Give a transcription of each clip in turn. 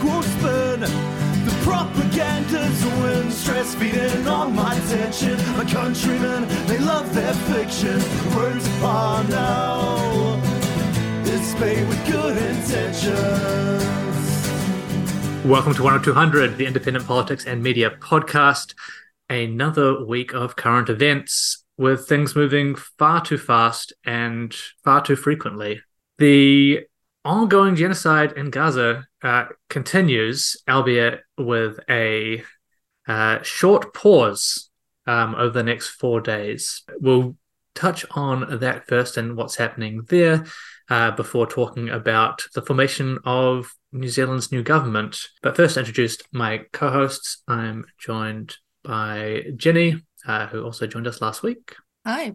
The propaganda's win, stress feeding on my. My countrymen, they love their fiction. Words upon now, with good intentions. Welcome to 10200, the Independent Politics and Media podcast. Another week of current events with things moving far too fast and far too frequently. The ongoing genocide in Gaza uh, continues, albeit with a uh, short pause um, over the next four days. We'll touch on that first and what's happening there uh, before talking about the formation of New Zealand's new government. But first, introduced my co hosts. I'm joined by Ginny, uh, who also joined us last week. Hi,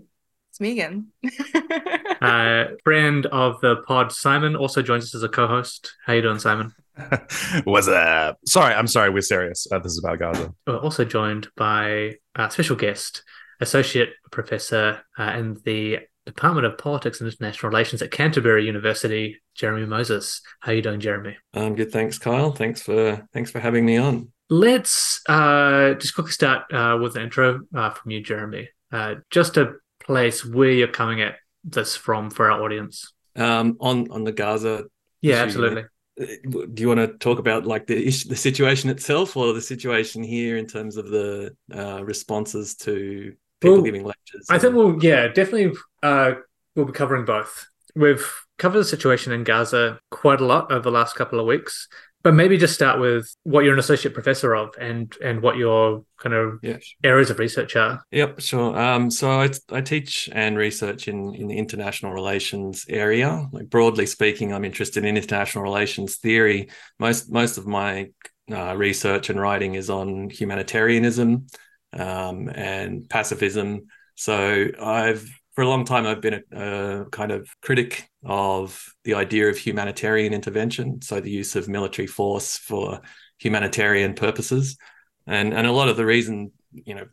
it's me again. uh, friend of the pod, Simon, also joins us as a co host. How you doing, Simon? Was uh sorry, I'm sorry, we're serious. Uh, this is about Gaza. We're also joined by a special guest, Associate Professor uh, in the Department of Politics and International Relations at Canterbury University, Jeremy Moses. How you doing, Jeremy? I'm good, thanks, Kyle. Thanks for thanks for having me on. Let's uh, just quickly start uh, with an intro uh, from you, Jeremy. Uh, just a place where you're coming at this from for our audience. Um, on on the Gaza. Yeah, issue, absolutely. uh, Do you want to talk about like the issue, the situation itself, or the situation here in terms of the uh, responses to people Well, giving lectures? I think we'll, yeah, definitely uh, we'll be covering both. We've covered the situation in Gaza quite a lot over the last couple of weeks, but maybe just start with what you're an associate professor of and and what your kind of yeah. areas of research are. Yep, sure. Um, so I, I teach and research in, in the international relations area. Like broadly speaking, I'm interested in international relations theory. Most most of my uh, research and writing is on humanitarianism um, and pacifism. So I've for a long time I've been a, kind of critic of the idea of humanitarian intervention. So the use of military force for humanitarian purposes, and and a lot of the reason you know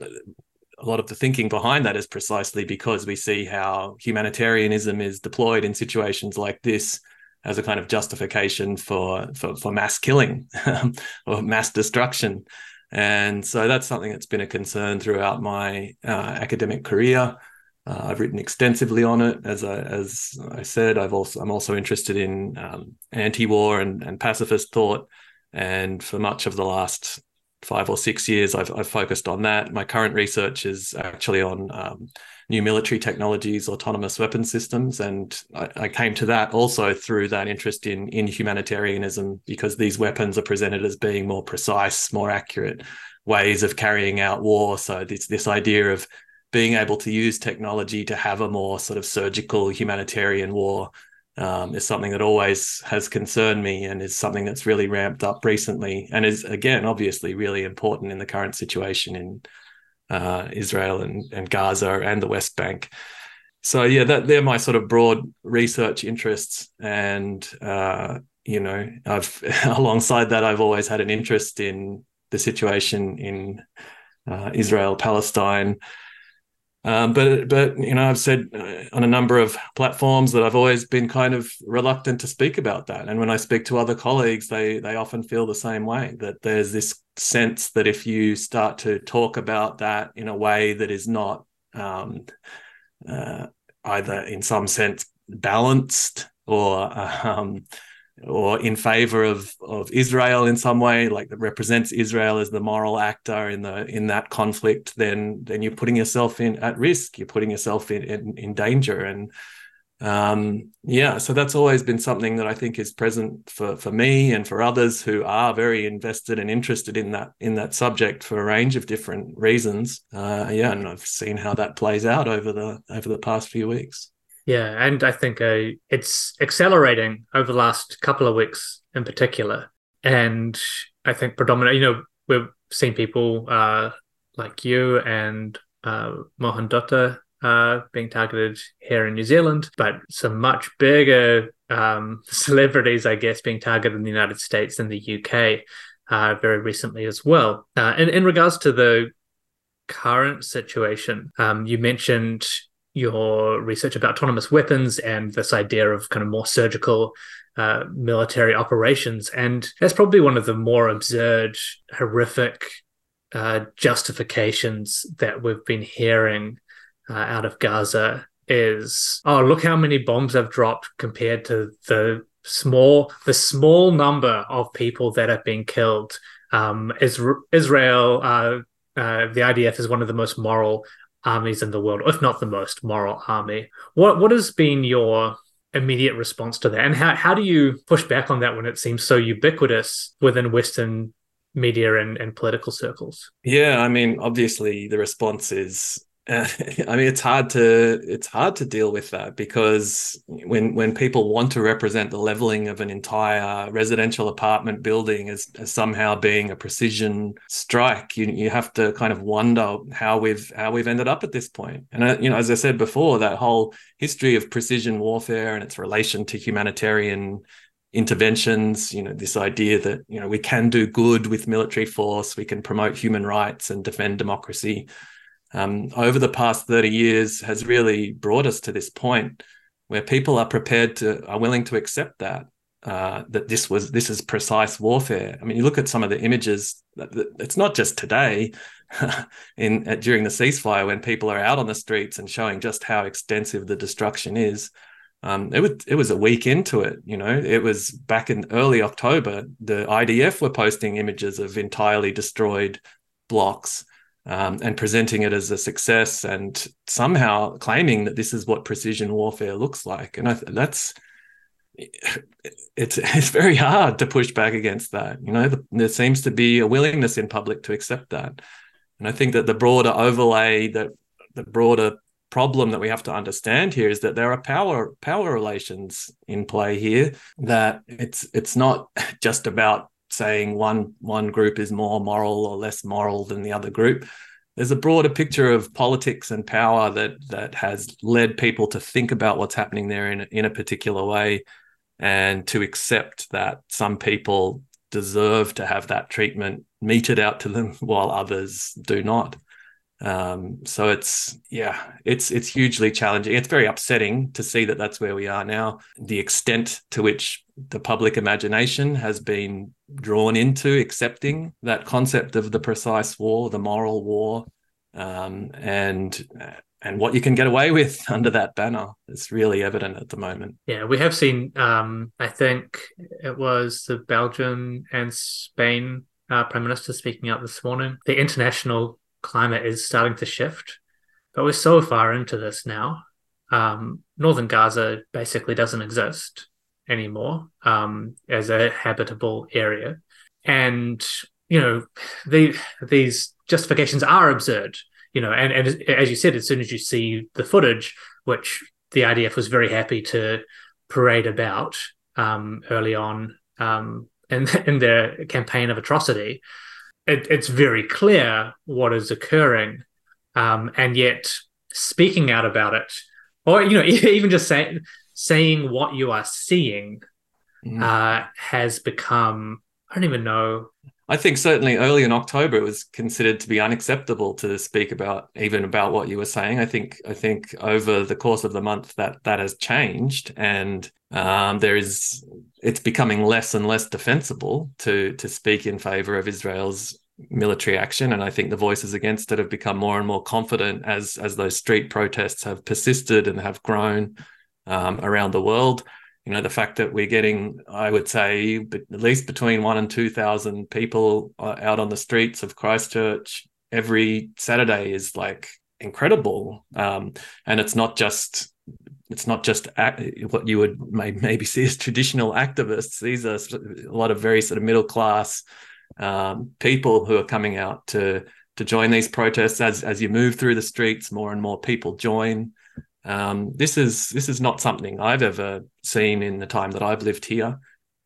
a lot of the thinking behind that is precisely because we see how humanitarianism is deployed in situations like this as a kind of justification for for, for mass killing or mass destruction. And so that's something that's been a concern throughout my uh, academic career. Uh, I've written extensively on it, as I as I said. I've also I'm also interested in um, anti-war and, and pacifist thought, and for much of the last five or six years, I've, I've focused on that. My current research is actually on um, new military technologies, autonomous weapon systems, and I, I, came to that also through that interest in in humanitarianism because these weapons are presented as being more precise, more accurate ways of carrying out war. So this this idea of being able to use technology to have a more sort of surgical humanitarian war um, is something that always has concerned me and is something that's really ramped up recently and is again obviously really important in the current situation in uh, Israel and, and Gaza and the West Bank. So yeah, that they're my sort of broad research interests, and uh, you know, I've alongside that, I've always had an interest in the situation in uh, Israel, Palestine, um, but but you know I've said uh, on a number of platforms that I've always been kind of reluctant to speak about that. And when I speak to other colleagues, they they often feel the same way that there's this sense that if you start to talk about that in a way that is not um, uh, either in some sense balanced or um, or in favor of of Israel in some way, like that represents Israel as the moral actor in the in that conflict, then then you're putting yourself in at risk. You're putting yourself in in, in danger, and um, yeah, so that's always been something that I think is present for for me and for others who are very invested and interested in that in that subject for a range of different reasons. Uh, yeah, and I've seen how that plays out over the over the past few weeks. Yeah, and I think uh, it's accelerating over the last couple of weeks in particular. And I think predominantly, you know, we've seen people uh, like you and uh, Mohan Dutta uh, being targeted here in New Zealand, but some much bigger um, celebrities, I guess, being targeted in the United States and the UK uh, very recently as well. Uh, and in regards to the current situation, um, you mentioned your research about autonomous weapons and this idea of kind of more surgical uh, military operations. And that's probably one of the more absurd, horrific uh, justifications that we've been hearing uh, out of Gaza is, oh, look how many bombs have dropped compared to the small, the small number of people that have been killed. Um, Israel, uh, uh, the IDF is one of the most moral armies in the world, if not the most moral army. What what has been your immediate response to that, and how how do you push back on that when it seems so ubiquitous within Western media and, and political circles? Yeah, I mean, obviously the response is I mean, it's hard to it's hard to deal with that because when when people want to represent the leveling of an entire residential apartment building as, as somehow being a precision strike, you you have to kind of wonder how we've how we've ended up at this point. And uh, you know, as I said before, that whole history of precision warfare and its relation to humanitarian interventions you know this idea that you know we can do good with military force we can promote human rights and defend democracy um, over the past 30 years has really brought us to this point where people are prepared to are willing to accept that uh, that this was this is precise warfare. I mean, you look at some of the images. It's not just today, in during the ceasefire when people are out on the streets and showing just how extensive the destruction is. Um, it was it was a week into it. You know, it was back in early October. The IDF were posting images of entirely destroyed blocks um, and presenting it as a success and somehow claiming that this is what precision warfare looks like. And I, that's it's it's very hard to push back against that. You know, the, there seems to be a willingness in public to accept that, and I think that the broader overlay, that the broader problem that we have to understand here is that there are power power relations in play here. That it's it's not just about saying one one group is more moral or less moral than the other group there's a broader picture of politics and power that that has led people to think about what's happening there in, in a particular way and to accept that some people deserve to have that treatment meted out to them while others do not um, so it's yeah, it's it's hugely challenging. It's very upsetting to see that that's where we are now. The extent to which the public imagination has been drawn into accepting that concept of the precise war, the moral war, um, and and what you can get away with under that banner is really evident at the moment. Yeah, we have seen. Um, I think it was the Belgium and Spain uh, prime minister speaking out this morning. The international climate is starting to shift, but we're so far into this now. Um, Northern Gaza basically doesn't exist anymore um, as a habitable area, and you know the, these justifications are absurd. You know, and, and as you said, as soon as you see the footage, which the IDF was very happy to parade about um, early on um, in, in their campaign of atrocity, it, it's very clear what is occurring, um, and yet speaking out about it, or you know, even just saying saying what you are seeing, mm. uh, has become I don't even know. I think certainly early in October it was considered to be unacceptable to speak about even about what you were saying. I think I think over the course of the month that that has changed, and um, there is it's becoming less and less defensible to to speak in favor of Israel's military action and i think the voices against it have become more and more confident as as those street protests have persisted and have grown um, around the world you know the fact that we're getting i would say at least between 1 and 2000 people uh, out on the streets of christchurch every saturday is like incredible um, and it's not just it's not just what you would maybe see as traditional activists. These are a lot of very sort of middle class um, people who are coming out to to join these protests. As as you move through the streets, more and more people join. Um, this is this is not something I've ever seen in the time that I've lived here,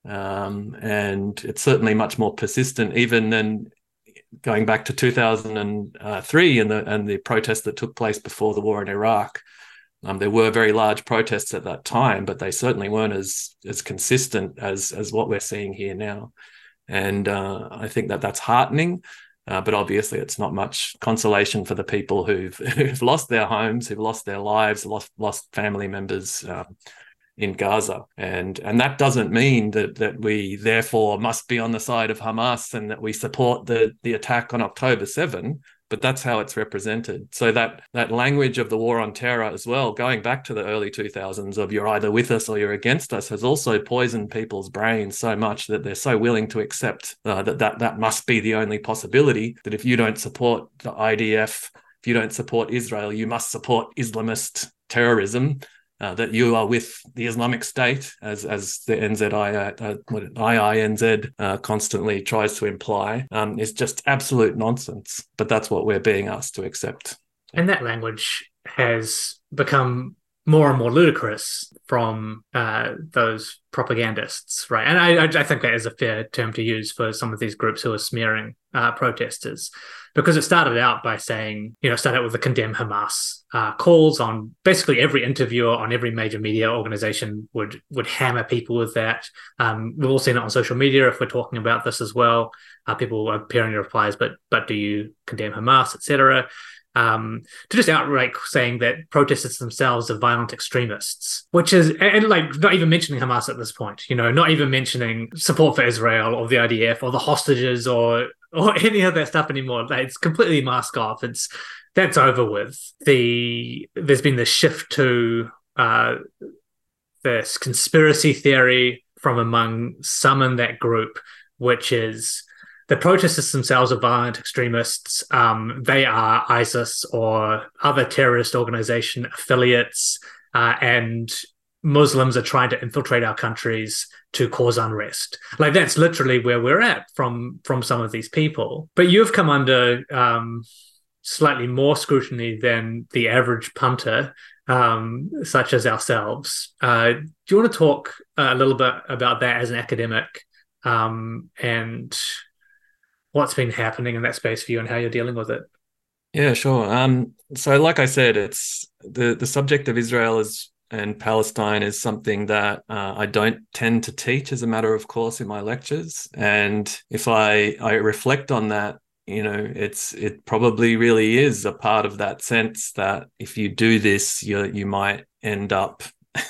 um, and it's certainly much more persistent even than going back to 2003 and the and the protests that took place before the war in Iraq. Um, there were very large protests at that time, but they certainly weren't as as consistent as as what we're seeing here now. And uh, I think that that's heartening. Uh, but obviously, it's not much consolation for the people who've, who've lost their homes, who've lost their lives, lost lost family members, um, in Gaza. And and that doesn't mean that that we therefore must be on the side of Hamas and that we support the the attack on October 7 but that's how it's represented. So that that language of the war on terror as well, going back to the early 2000s of you're either with us or you're against us, has also poisoned people's brains so much that they're so willing to accept uh, that that that must be the only possibility. That if you don't support the IDF, if you don't support Israel, you must support Islamist terrorism uh, that you are with the Islamic State, as as the NZI, uh, IINZ uh, constantly tries to imply, um, is just absolute nonsense. But that's what we're being asked to accept. And that language has become more and more ludicrous from uh, those propagandists, right? And I, I, think that is a fair term to use for some of these groups who are smearing uh, protesters, because it started out by saying, you know, started out with the condemn Hamas uh, calls on basically every interviewer on every major media organization would would hammer people with that. Um, we've all seen it on social media if we're talking about this as well. Uh, people appearing in replies, but but do you condemn Hamas, etc um, to just outright saying that protesters themselves are violent extremists, which is and, like not even mentioning Hamas at this point, you know, not even mentioning support for Israel or the IDF or the hostages or or any of that stuff anymore. Like, it's completely mask off. It's that's over with. The there's been this shift to uh, this conspiracy theory from among some in that group, which is the protesters themselves are violent extremists. Um, they are ISIS or other terrorist organization affiliates, uh, and Muslims are trying to infiltrate our countries to cause unrest. Like that's literally where we're at from from some of these people. But you've come under um, slightly more scrutiny than the average punter, um, such as ourselves. Uh, do you want to talk a little bit about that as an academic um, and what's been happening in that space for you and how you're dealing with it. Yeah, sure. Um, so, like I said, it's the the subject of Israel is and Palestine is something that uh, I don't tend to teach as a matter of course in my lectures. And if I I reflect on that, you know, it's it probably really is a part of that sense that if you do this, you you might end up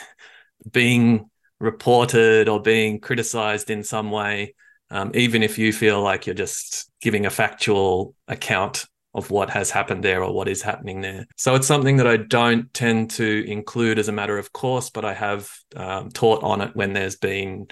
being reported or being criticized in some way um, even if you feel like you're just giving a factual account of what has happened there or what is happening there. So it's something that I don't tend to include as a matter of course, but I have um, taught on it when there's been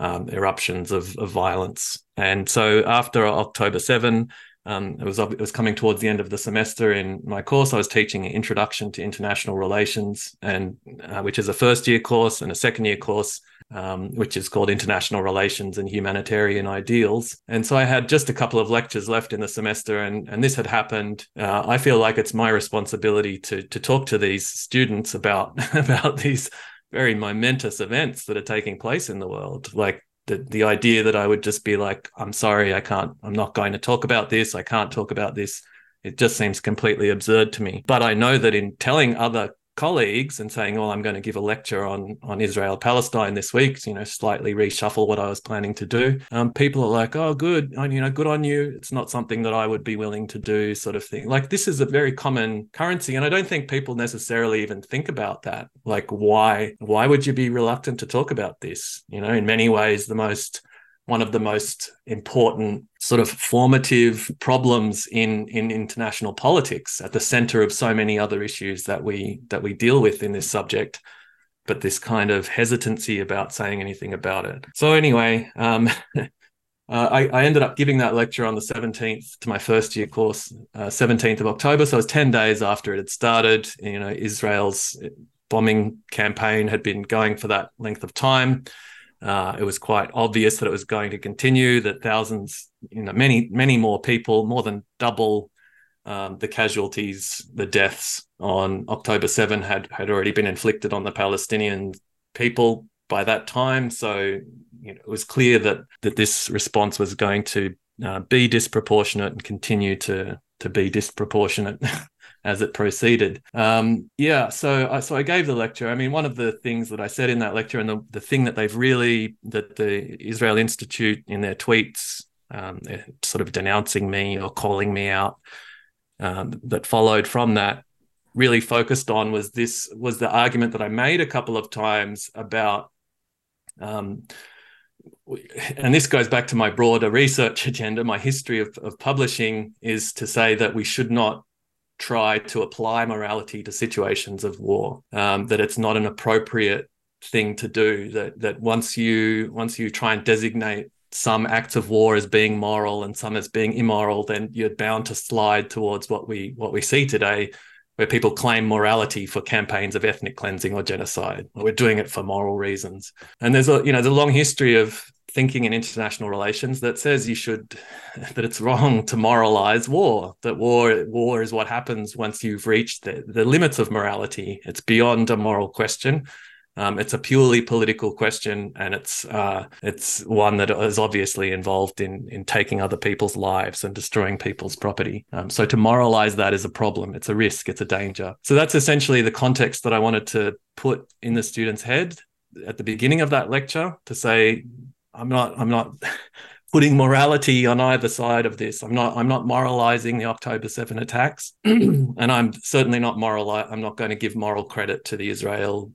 um, eruptions of, of, violence. And so after October 7, um, it was it was coming towards the end of the semester in my course. I was teaching an introduction to international relations, and uh, which is a first year course and a second year course um, which is called International Relations and Humanitarian Ideals. And so I had just a couple of lectures left in the semester, and, and this had happened. Uh, I feel like it's my responsibility to to talk to these students about about these very momentous events that are taking place in the world, like. The, the idea that I would just be like, I'm sorry, I can't, I'm not going to talk about this. I can't talk about this. It just seems completely absurd to me. But I know that in telling other colleagues and saying, "Oh, I'm going to give a lecture on on Israel Palestine this week," you know, slightly reshuffle what I was planning to do. Um, people are like, "Oh, good, you know, good on you." It's not something that I would be willing to do, sort of thing. Like this is a very common currency, and I don't think people necessarily even think about that. Like, why why would you be reluctant to talk about this? You know, in many ways, the most one of the most important sort of formative problems in in international politics at the center of so many other issues that we that we deal with in this subject but this kind of hesitancy about saying anything about it. So anyway um, uh, I, I, ended up giving that lecture on the 17th to my first year course uh, 17th of october. So it was 10 days after it had started. You know israel's bombing campaign had been going for that length of time uh, it was quite obvious that it was going to continue, that thousands, you know, many, many more people, more than double um, the casualties, the deaths on October 7 had, had already been inflicted on the Palestinian people by that time. So you know, it was clear that, that this response was going to uh, be disproportionate and continue to, to be disproportionate. as it proceeded. Um, yeah, so I, so I gave the lecture. I mean, one of the things that I said in that lecture, and the, the thing that they've really that the Israel Institute in their tweets, um, sort of denouncing me or calling me out, um, that followed from that really focused on was this was the argument that I made a couple of times about um, and this goes back to my broader research agenda, my history of, of publishing is to say that we should not try to apply morality to situations of war, um, that it's not an appropriate thing to do, that that once you once you try and designate some acts of war as being moral and some as being immoral, then you're bound to slide towards what we what we see today, where people claim morality for campaigns of ethnic cleansing or genocide. We're doing it for moral reasons. And there's a you know there's a long history of thinking in international relations that says you should that it's wrong to moralize war that war war is what happens once you've reached the, the limits of morality it's beyond a moral question um, it's a purely political question, and it's uh, it's one that is obviously involved in in taking other people's lives and destroying people's property. Um, so to moralize that is a problem. It's a risk. It's a danger. So that's essentially the context that I wanted to put in the student's head at the beginning of that lecture to say, I'm not I'm not. putting morality on either side of this. I'm not I'm not moralizing the October 7 attacks and I'm certainly not moral I'm not going to give moral credit to the Israel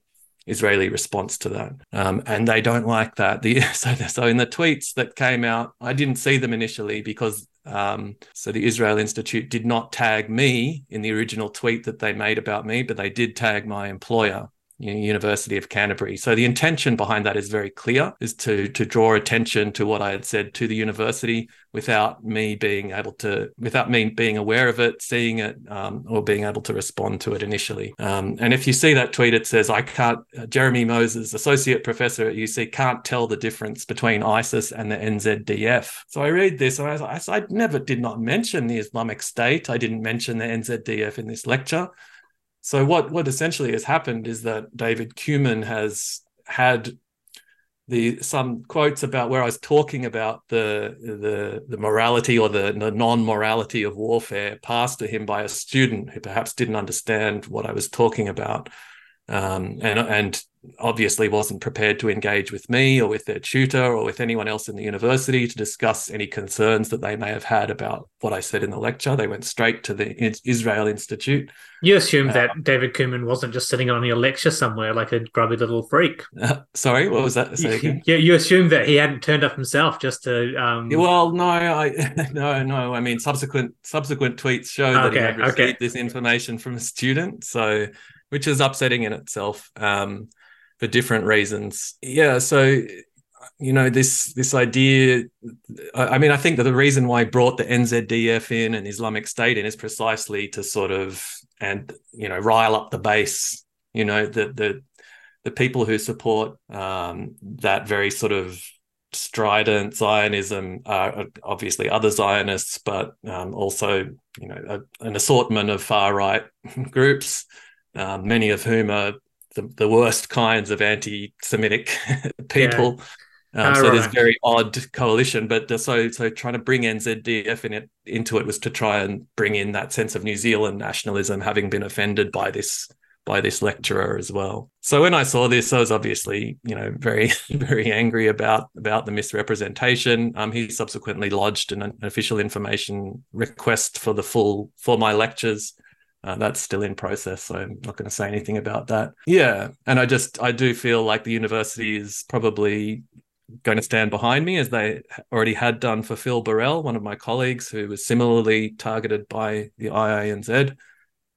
Israeli response to that. Um, and they don't like that. The, so, so in the tweets that came out, I didn't see them initially because um, so the Israel Institute did not tag me in the original tweet that they made about me, but they did tag my employer. University of Canterbury. So the intention behind that is very clear, is to to draw attention to what I had said to the university without me being able to, without me being aware of it, seeing it, um, or being able to respond to it initially. Um, and if you see that tweet, it says, "I can't." Uh, Jeremy Moses, associate professor at UC, can't tell the difference between ISIS and the NZDF. So I read this, and I, I, I never did not mention the Islamic State. I didn't mention the NZDF in this lecture. So what what essentially has happened is that David Cumin has had the some quotes about where I was talking about the the the morality or the, the non-morality of warfare passed to him by a student who perhaps didn't understand what I was talking about. Um, and and obviously wasn't prepared to engage with me or with their tutor or with anyone else in the university to discuss any concerns that they may have had about what I said in the lecture. They went straight to the Israel Institute. You assumed uh, that David Cumin wasn't just sitting on your lecture somewhere like a grubby little freak. Uh, sorry, what was that? Say you, you assumed that he hadn't turned up himself just to. Um... Well, no, I no, no. I mean, subsequent subsequent tweets show okay, that he had received okay. this information from a student. So which is upsetting in itself um, for different reasons. Yeah, so you know this this idea. I, mean, I think that the reason why brought the NZDF in and Islamic State in is precisely to sort of and you know rile up the base. You know the the the people who support um, that very sort of strident Zionism are obviously other Zionists, but um, also you know a, an assortment of far right groups uh, many of whom are the, the worst kinds of anti-Semitic people. Yeah. Um, so right. there's very odd coalition, but so so trying to bring NZDF in it into it was to try and bring in that sense of New Zealand nationalism, having been offended by this by this lecturer as well. So when I saw this, I was obviously you know very very angry about about the misrepresentation. Um, he subsequently lodged an, an official information request for the full for my lectures. Uh, that's still in process, so I'm not going to say anything about that. Yeah, and I just I do feel like the university is probably going to stand behind me as they already had done for Phil Burrell, one of my colleagues who was similarly targeted by the IANZ.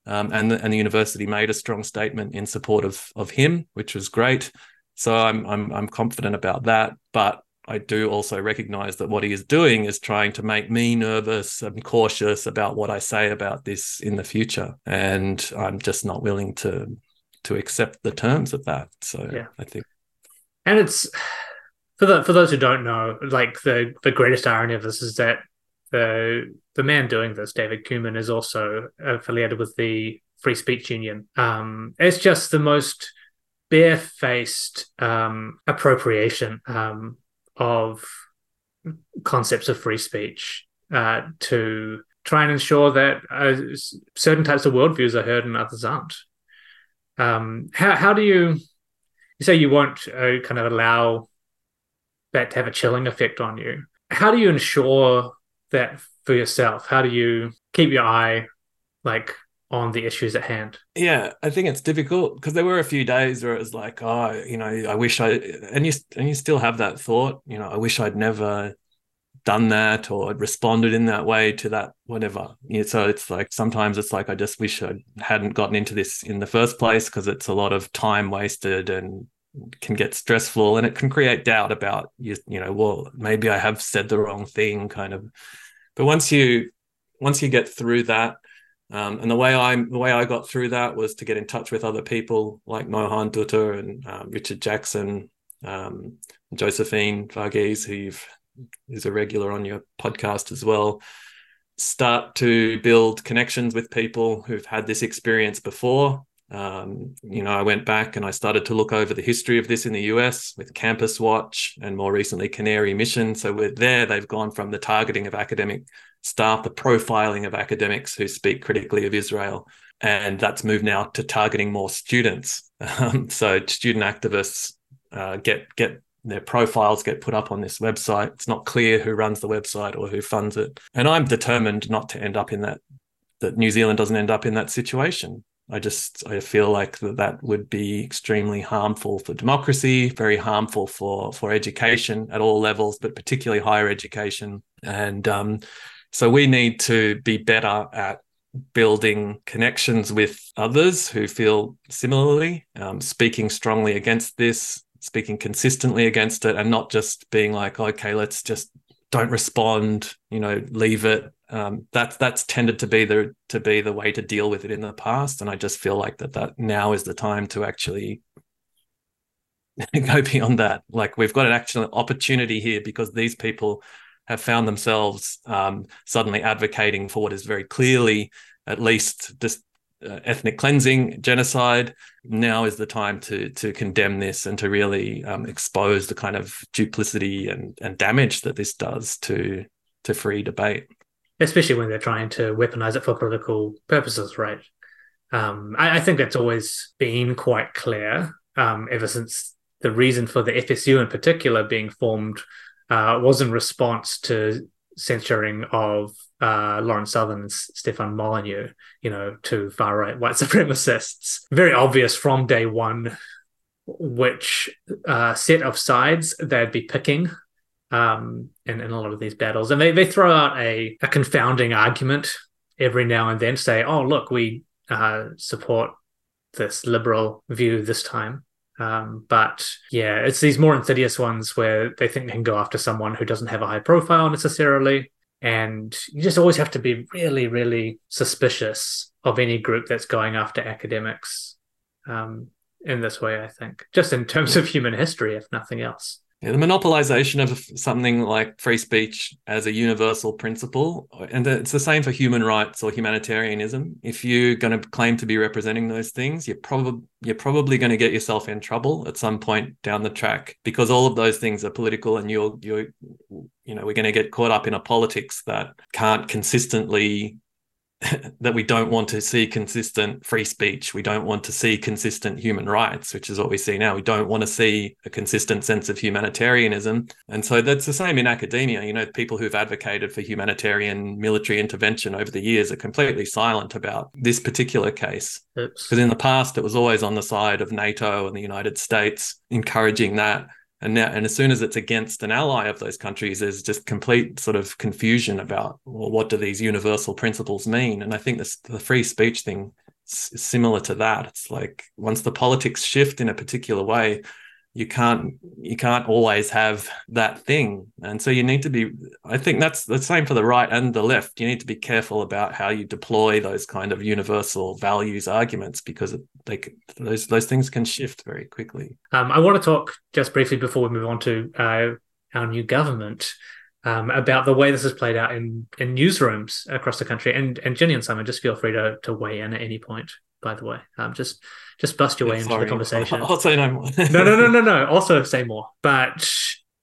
Um, and, the, and the university made a strong statement in support of, of him, which was great. So I'm, I'm, I'm confident about that. But I do also recognize that what he is doing is trying to make me nervous and cautious about what I say about this in the future. And I'm just not willing to to accept the terms of that. So yeah. I think And it's for the for those who don't know, like the the greatest irony of this is that the the man doing this, David Cumin, is also affiliated with the Free Speech Union. Um, it's just the most barefaced um, appropriation um, of concepts of free speech uh, to try and ensure that uh, certain types of worldviews are heard and others aren't. Um, how how do you you say you won't uh, kind of allow that to have a chilling effect on you? How do you ensure that for yourself? How do you keep your eye like on the issues at hand. Yeah, I think it's difficult because there were a few days where it was like, oh, you know, I wish I and you and you still have that thought, you know, I wish I'd never done that or responded in that way to that whatever. Yeah, so it's like sometimes it's like I just wish I hadn't gotten into this in the first place because it's a lot of time wasted and can get stressful and it can create doubt about you you know well maybe I have said the wrong thing kind of but once you once you get through that um, and the way I the way I got through that was to get in touch with other people like Mohan Dutta and um, Richard Jackson, um, Josephine Varghese, who is a regular on your podcast as well. Start to build connections with people who've had this experience before. Um, you know, I went back and I started to look over the history of this in the US with Campus Watch and more recently Canary Mission. So we're there. They've gone from the targeting of academic staff, the profiling of academics who speak critically of Israel. And that's moved now to targeting more students. Um, so student activists uh, get get their profiles get put up on this website. It's not clear who runs the website or who funds it. And I'm determined not to end up in that. That New Zealand doesn't end up in that situation. I just I feel like that that would be extremely harmful for democracy, very harmful for for education at all levels, but particularly higher education. And um, so we need to be better at building connections with others who feel similarly, um, speaking strongly against this, speaking consistently against it, and not just being like, okay, let's just don't respond, you know, leave it. Um, that's that's tended to be the to be the way to deal with it in the past, and I just feel like that that now is the time to actually go beyond that. Like we've got an actual opportunity here because these people have found themselves um, suddenly advocating for what is very clearly at least this uh, ethnic cleansing, genocide. Now is the time to to condemn this and to really um, expose the kind of duplicity and and damage that this does to to free debate. Especially when they're trying to weaponize it for political purposes, right? Um, I, I, think that's always been quite clear um, ever since the reason for the FSU in particular being formed uh, was in response to censuring of uh, Lauren Southern and Stefan Molyneux, you know, to far right white supremacists. Very obvious from day one which uh, set of sides they'd be picking um, in, in a lot of these battles. And they, they throw out a, a confounding argument every now and then, say, oh, look, we uh, support this liberal view this time. Um, but yeah, it's these more insidious ones where they think they can go after someone who doesn't have a high profile necessarily. And you just always have to be really, really suspicious of any group that's going after academics um, in this way, I think, just in terms of human history, if nothing else. Yeah, the monopolization of something like free speech as a universal principle, and it's the same for human rights or humanitarianism. If you're going to claim to be representing those things, you're probably you're probably going to get yourself in trouble at some point down the track because all of those things are political, and you're you're you know we're going to get caught up in a politics that can't consistently that we don't want to see consistent free speech. We don't want to see consistent human rights, which is what we see now. We don't want to see a consistent sense of humanitarianism. And so that's the same in academia. You know, people who've advocated for humanitarian military intervention over the years are completely silent about this particular case. Because in the past, it was always on the side of NATO and the United States, encouraging that and now and as soon as it's against an ally of those countries there's just complete sort of confusion about well what do these universal principles mean? And i think this the free speech thing is similar to that. It's like once the politics shift in a particular way you can't you can't always have that thing. And so you need to be i think that's the same for the right and the left. You need to be careful about how you deploy those kind of universal values arguments because they those those things can shift very quickly. Um, i want to talk just briefly before we move on to uh, our new government um, about the way this has played out in in newsrooms across the country. And and Ginny and Simon just feel free to to weigh in at any point by the way um, just just bust your way into the conversation. I'll say no more. no, no, no, no, no. Also say more. But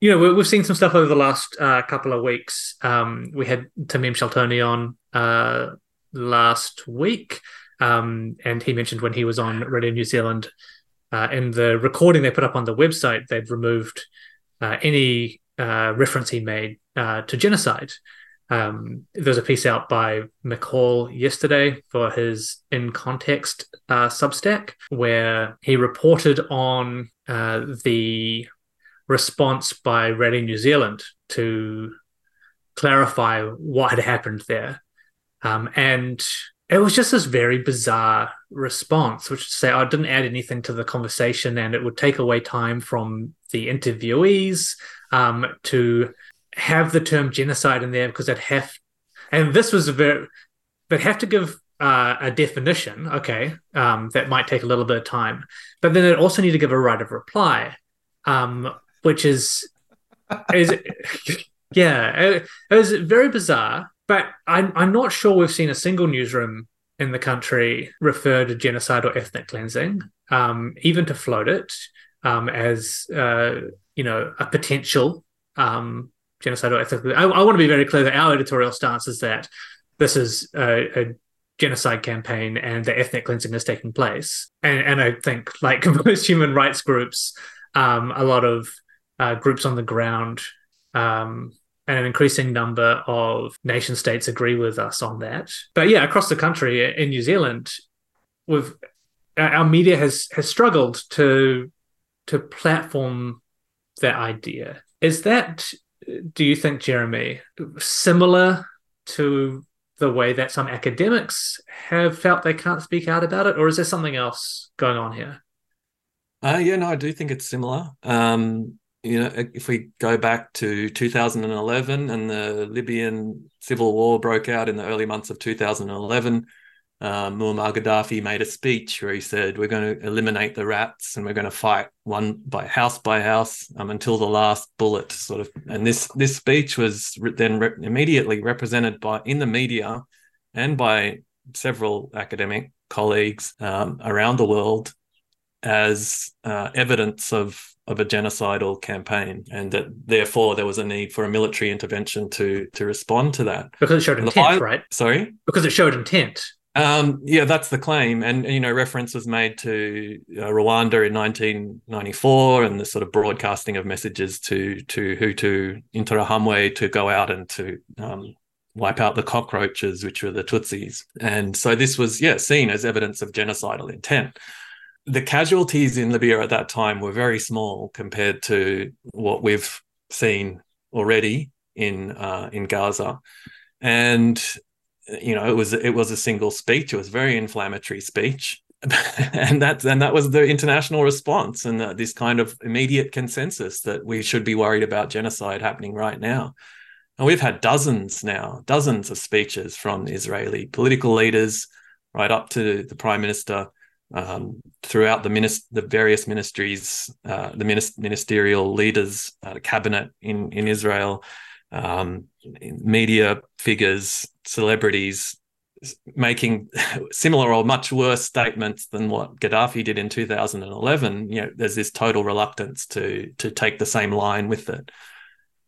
you know, we've seen some stuff over the last uh, couple of weeks. Um, we had Tamim Shaltoni on uh, last week, um, and he mentioned when he was on Radio New Zealand, uh, in the recording they put up on the website, they've removed uh, any uh, reference he made uh, to genocide. Um, there's a piece out by McCall yesterday for his In Context uh, Substack where he reported on uh, the response by Radio New Zealand to clarify what had happened there. Um, and it was just this very bizarre response, which to say I didn't add anything to the conversation and it would take away time from the interviewees um, to have the term genocide in there because they'd have, and this was a very, they'd have to give uh, a definition, okay, um, that might take a little bit of time, but then they'd also need to give a right of reply, um, which is, is yeah, it, it was very bizarre. But I'm, I'm not sure we've seen a single newsroom in the country refer to genocide or ethnic cleansing, um, even to float it um, as uh, you know a potential um, genocide or ethnic. I, I, want to be very clear that our editorial stance is that this is a, a genocide campaign and the ethnic cleansing is taking place. And, and I think, like most human rights groups, um, a lot of uh, groups on the ground um, and an increasing number of nation states agree with us on that. But yeah, across the country in New Zealand, with our media has has struggled to to platform that idea. Is that do you think, Jeremy, similar to the way that some academics have felt they can't speak out about it, or is there something else going on here? Uh, yeah, no, I do think it's similar. Um, you know, if we go back to 2011 and the Libyan civil war broke out in the early months of 2011, um, Muammar Gaddafi made a speech where he said, "We're going to eliminate the rats and we're going to fight one by house by house um, until the last bullet." Sort of, and this this speech was then re- immediately represented by in the media and by several academic colleagues um, around the world as uh, evidence of of a genocidal campaign, and that therefore there was a need for a military intervention to to respond to that because it showed intent, right? Sorry, because it showed intent. Um, yeah, that's the claim, and you know, reference was made to uh, Rwanda in 1994, and the sort of broadcasting of messages to to Hutu Interahamwe to go out and to um, wipe out the cockroaches, which were the Tutsis, and so this was yeah seen as evidence of genocidal intent. The casualties in Libya at that time were very small compared to what we've seen already in uh, in Gaza, and you know it was it was a single speech. It was very inflammatory speech, and that and that was the international response and uh, this kind of immediate consensus that we should be worried about genocide happening right now. And we've had dozens now, dozens of speeches from Israeli political leaders, right up to the prime minister um, throughout the, minis- the various ministries, uh, the minis- ministerial leaders, uh, the cabinet in, in Israel, um, media figures, celebrities making similar or much worse statements than what Gaddafi did in 2011. You know, there's this total reluctance to to take the same line with it.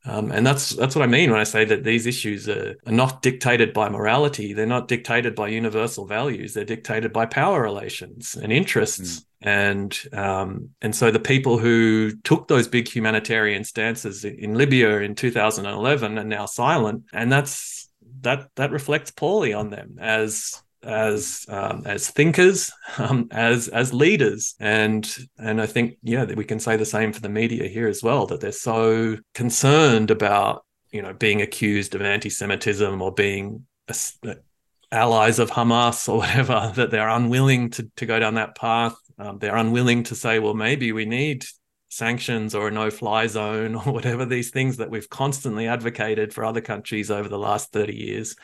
Um, and that's that's what I mean when I say that these issues are, are, not dictated by morality. They're not dictated by universal values. They're dictated by power relations and interests. Mm. And um, and so the people who took those big humanitarian stances in Libya in 2011 are now silent, and that's that that reflects poorly on them as as um, as thinkers, um, as as leaders, and and I think yeah that we can say the same for the media here as well that they're so concerned about you know being accused of anti-Semitism or being a, allies of Hamas or whatever that they're unwilling to to go down that path. Um, they're unwilling to say, well, maybe we need sanctions or a no-fly zone or whatever these things that we've constantly advocated for other countries over the last 30 years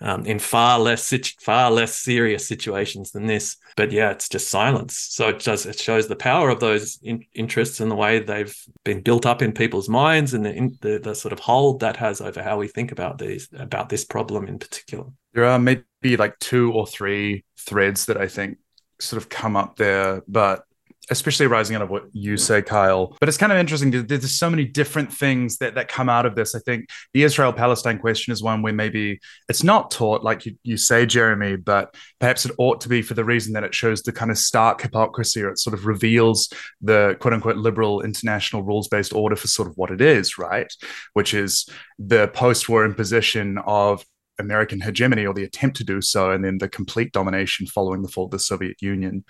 um, in far less far less serious situations than this. But yeah, it's just silence. So it does it shows the power of those in, interests and the way they've been built up in people's minds and the, in, the the sort of hold that has over how we think about these about this problem in particular. There are maybe like two or three threads that I think sort of come up there, but especially rising out of what you say, Kyle. But it's kind of interesting. There's so many different things that, that come out of this. I think the Israel Palestine question is one where maybe it's not taught, like you, you say, Jeremy, but perhaps it ought to be for the reason that it shows the kind of stark hypocrisy or it sort of reveals the quote unquote liberal international rules based order for sort of what it is, right? Which is the post war imposition of American hegemony or the attempt to do so, and then the complete domination following the fall of the Soviet Union.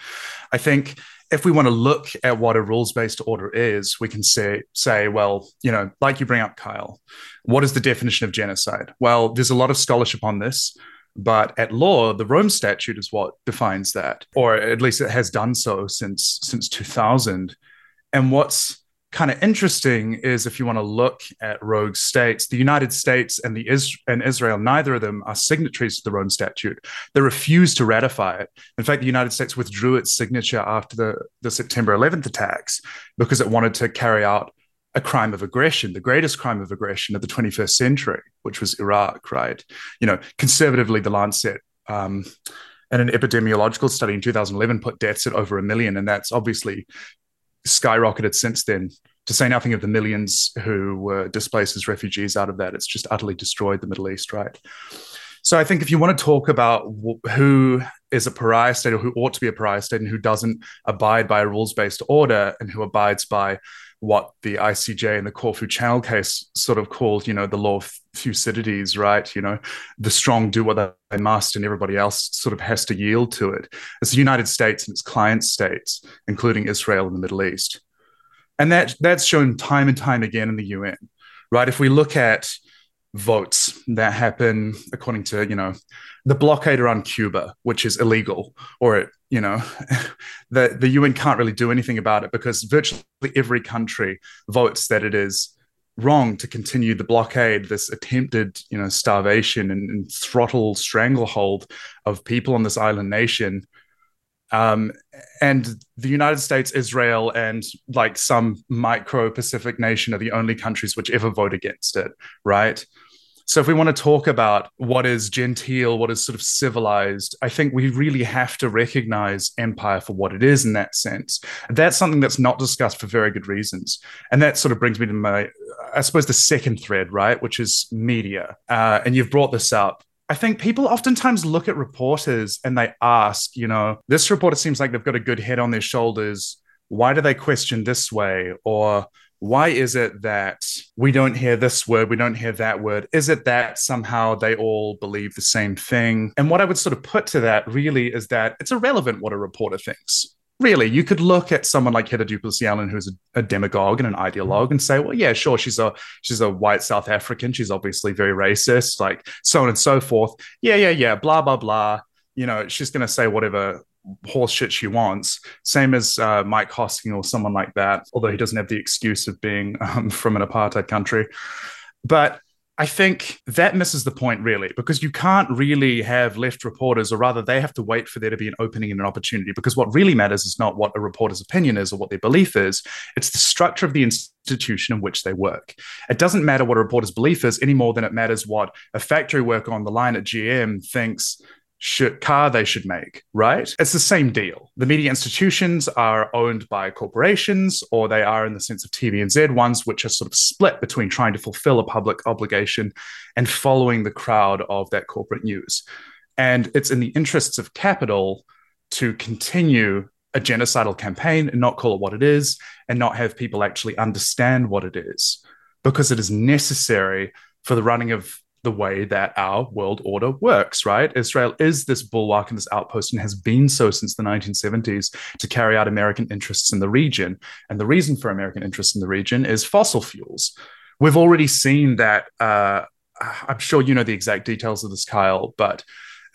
I think if we want to look at what a rules-based order is, we can say, say, well, you know, like you bring up, Kyle, what is the definition of genocide? Well, there's a lot of scholarship on this, but at law, the Rome Statute is what defines that, or at least it has done so since since 2000. And what's kind of interesting is if you want to look at rogue states, the United States and the Is- and Israel, neither of them are signatories to the Rome Statute. They refuse to ratify it. In fact, the United States withdrew its signature after the, the September 11th attacks because it wanted to carry out a crime of aggression, the greatest crime of aggression of the 21st century, which was Iraq, right? You know, conservatively, the Lancet um, and an epidemiological study in 2011 put deaths at over a million. And that's obviously skyrocketed since then. To say nothing of the millions who were displaced as refugees out of that, it's just utterly destroyed the Middle East, right? So I think if you want to talk about who is a pariah state or who ought to be a pariah state and who doesn't abide by a rules based order and who abides by what the ICJ and the Corfu Channel case sort of called, you know, the law of Thucydides, right? You know, the strong do what they must and everybody else sort of has to yield to it. It's the United States and its client states, including Israel and the Middle East. And that that's shown time and time again in the UN, right? If we look at votes that happen according to, you know, the blockade around Cuba, which is illegal, or it, you know, the the UN can't really do anything about it because virtually every country votes that it is wrong to continue the blockade, this attempted, you know, starvation and, and throttle stranglehold of people on this island nation. Um, and the United States, Israel, and like some micro Pacific nation are the only countries which ever vote against it, right? So if we want to talk about what is genteel, what is sort of civilized, I think we really have to recognize empire for what it is in that sense. That's something that's not discussed for very good reasons. And that sort of brings me to my, I suppose, the second thread, right, which is media. Uh, and you've brought this up. I think people oftentimes look at reporters and they ask, you know, this reporter seems like they've got a good head on their shoulders. Why do they question this way? Or why is it that we don't hear this word, we don't hear that word? Is it that somehow they all believe the same thing? And what I would sort of put to that really is that it's irrelevant what a reporter thinks. Really, you could look at someone like Heather du Plessis-Allen, who's a, a, demagogue and an ideologue, and say, "Well, yeah, sure, she's a she's a white South African. She's obviously very racist, like so on and so forth. Yeah, yeah, yeah. Blah blah blah. You know, she's going to say whatever horse shit she wants. Same as uh, Mike Hosking or someone like that, although he doesn't have the excuse of being um, from an apartheid country. But I think that misses the point, really, because you can't really have left reporters, or rather, they have to wait for there to be an opening and an opportunity. Because what really matters is not what a reporter's opinion is or what their belief is, it's the structure of the institution in which they work. It doesn't matter what a reporter's belief is any more than it matters what a factory worker on the line at GM thinks should car they should make, right? It's the same deal. The media institutions are owned by corporations, or they are in the sense of TVNZ, ones, which are sort of split between trying to fulfill a public obligation and following the crowd of that corporate news. And it's in the interests of capital to continue a genocidal campaign and not call it what it is, and not have people actually understand what it is, because it is necessary for the running of the way that our world order works, right? Israel is this bulwark and this outpost and has been so since the 1970s to carry out American interests in the region. And the reason for American interests in the region is fossil fuels. We've already seen that. Uh, I'm sure you know the exact details of this, Kyle, but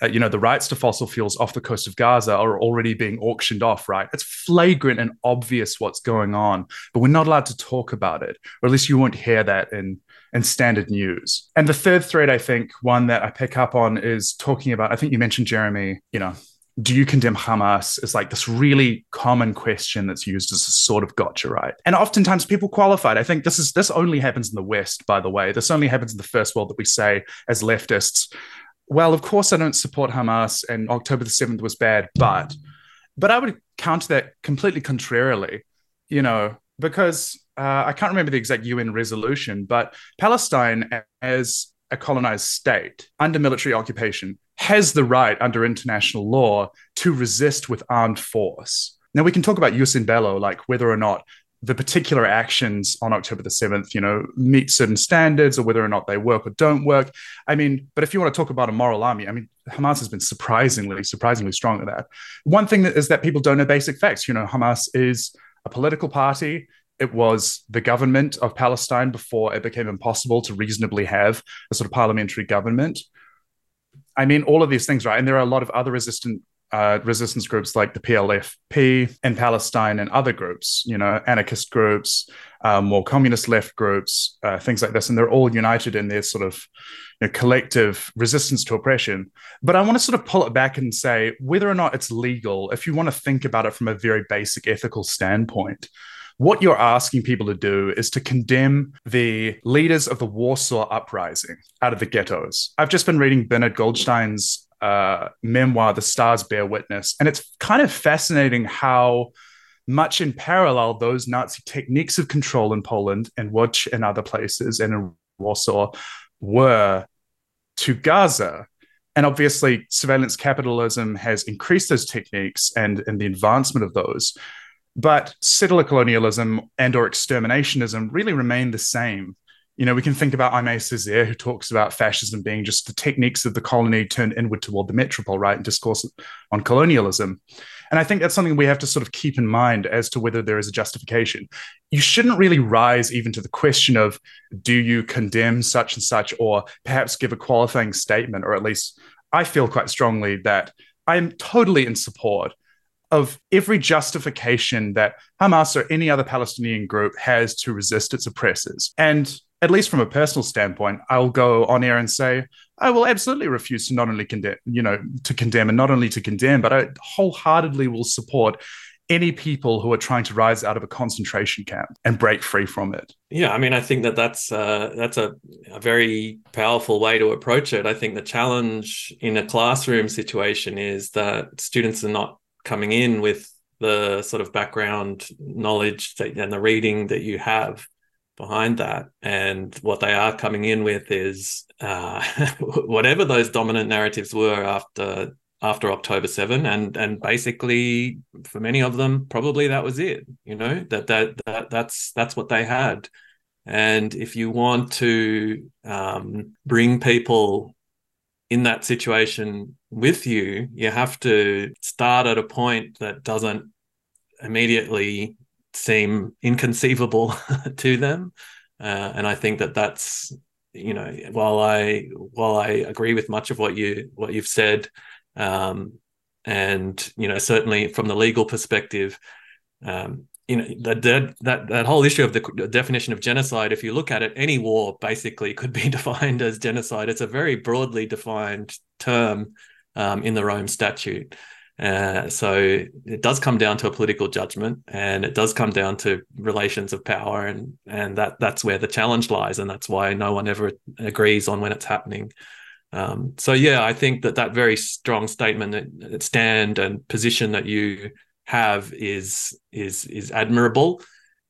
uh, you know the rights to fossil fuels off the coast of Gaza are already being auctioned off. Right? It's flagrant and obvious what's going on, but we're not allowed to talk about it, or at least you won't hear that in and standard news. And the third thread, I think, one that I pick up on is talking about, I think you mentioned, Jeremy, you know, do you condemn Hamas is like this really common question that's used as a sort of gotcha, right? And oftentimes people qualified. I think this is this only happens in the West, by the way. This only happens in the first world that we say as leftists. Well, of course I don't support Hamas and October the 7th was bad, but but I would counter that completely contrarily, you know, because uh, I can't remember the exact UN resolution, but Palestine as a colonized state under military occupation has the right under international law to resist with armed force. Now we can talk about jus in bello, like whether or not the particular actions on October the 7th, you know, meet certain standards or whether or not they work or don't work. I mean, but if you want to talk about a moral army, I mean, Hamas has been surprisingly, surprisingly strong at that. One thing that is that people don't know basic facts. You know, Hamas is a political party. It was the government of Palestine before it became impossible to reasonably have a sort of parliamentary government. I mean, all of these things, right? And there are a lot of other resistant uh, resistance groups like the PLFP in Palestine and other groups, you know, anarchist groups, um, more communist left groups, uh, things like this. And they're all united in their sort of you know, collective resistance to oppression. But I want to sort of pull it back and say whether or not it's legal, if you want to think about it from a very basic ethical standpoint, what you're asking people to do is to condemn the leaders of the Warsaw Uprising out of the ghettos. I've just been reading Bernard Goldstein's uh, memoir, The Stars Bear Witness. And it's kind of fascinating how much in parallel those Nazi techniques of control in Poland and Łódź and other places and in Warsaw were to Gaza. And obviously, surveillance capitalism has increased those techniques and, and the advancement of those. But settler colonialism and or exterminationism really remain the same you know, we can think about Aimé Césaire, who talks about fascism being just the techniques of the colony turned inward toward the metropole, right? And discourse on colonialism. And I think that's something we have to sort of keep in mind as to whether there is a justification. You shouldn't really rise even to the question of do you condemn such and such, or perhaps give a qualifying statement, or at least I feel quite strongly that I am totally in support of every justification that Hamas or any other Palestinian group has to resist its oppressors. And at least from a personal standpoint, I'll go on air and say, I will absolutely refuse to not only condemn, you know, to condemn and not only to condemn, but I wholeheartedly will support any people who are trying to rise out of a concentration camp and break free from it. Yeah, I mean, I think that that's uh, that's a, a very powerful way to approach it. I think the challenge in a classroom situation is that students are not coming in with the sort of background knowledge that, and the reading that you have behind that. And what they are coming in with is uh, whatever those dominant narratives were after after October 7 and and basically for many of them probably that was it you know that that, that that's that's what they had and if you want to um, bring people in that situation with you you have to start at a point that doesn't immediately seem inconceivable to them. Uh, and I think that that's you know while I while I agree with much of what you what you've said, um, and you know certainly from the legal perspective, um, you know that, that that whole issue of the definition of genocide. If you look at it, any war basically could be defined as genocide. It's a very broadly defined term um, in the Rome Statute. Uh, so it does come down to a political judgment, and it does come down to relations of power, and and that that's where the challenge lies, and that's why no one ever agrees on when it's happening. Um, so yeah, I think that that very strong statement that, stand and position that you have is is is admirable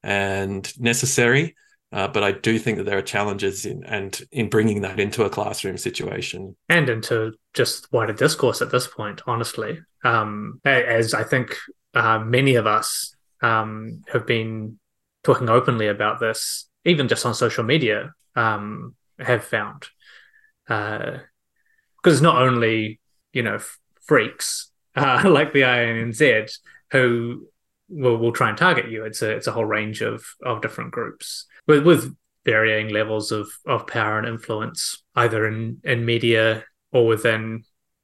and necessary. Uh, but I do think that there are challenges in and in bringing that into a classroom situation and into just wider discourse at this point. Honestly, um, as I think uh, many of us um, have been talking openly about this, even just on social media, um, have found because uh, it's not only you know freaks uh, like the INZ who will, will try and target you. It's a it's a whole range of of different groups with with varying levels of of power and influence, either in in media or within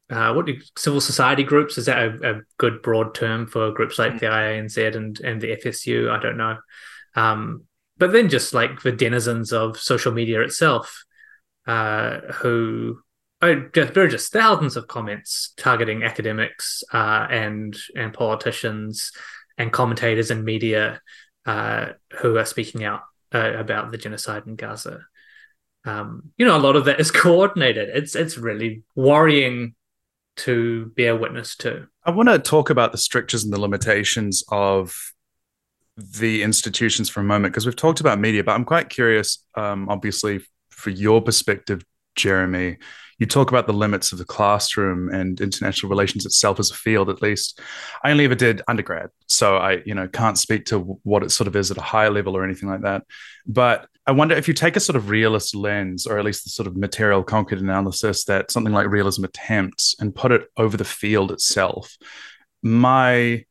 uh, what do you, civil society groups is that a, a, good broad term for groups like the IANZ and and the FSU? I don't know. Um, but then just like the denizens of social media itself, uh, who oh, just, there are just thousands of comments targeting academics uh, and and politicians and commentators and media uh, who are speaking out uh, about the genocide in Gaza. Um, you know, a lot of that is coordinated. It's it's really worrying to bear witness to. I want to talk about the strictures and the limitations of the institutions for a moment because we've talked about media, but I'm quite curious, um, obviously, for your perspective, Jeremy. You talk about the limits of the classroom and international relations itself as a field. At least, I only ever did undergrad, so I, you know, can't speak to what it sort of is at a higher level or anything like that. But I wonder if you take a sort of realist lens, or at least the sort of material concrete analysis that something like realism attempts, and put it over the field itself. My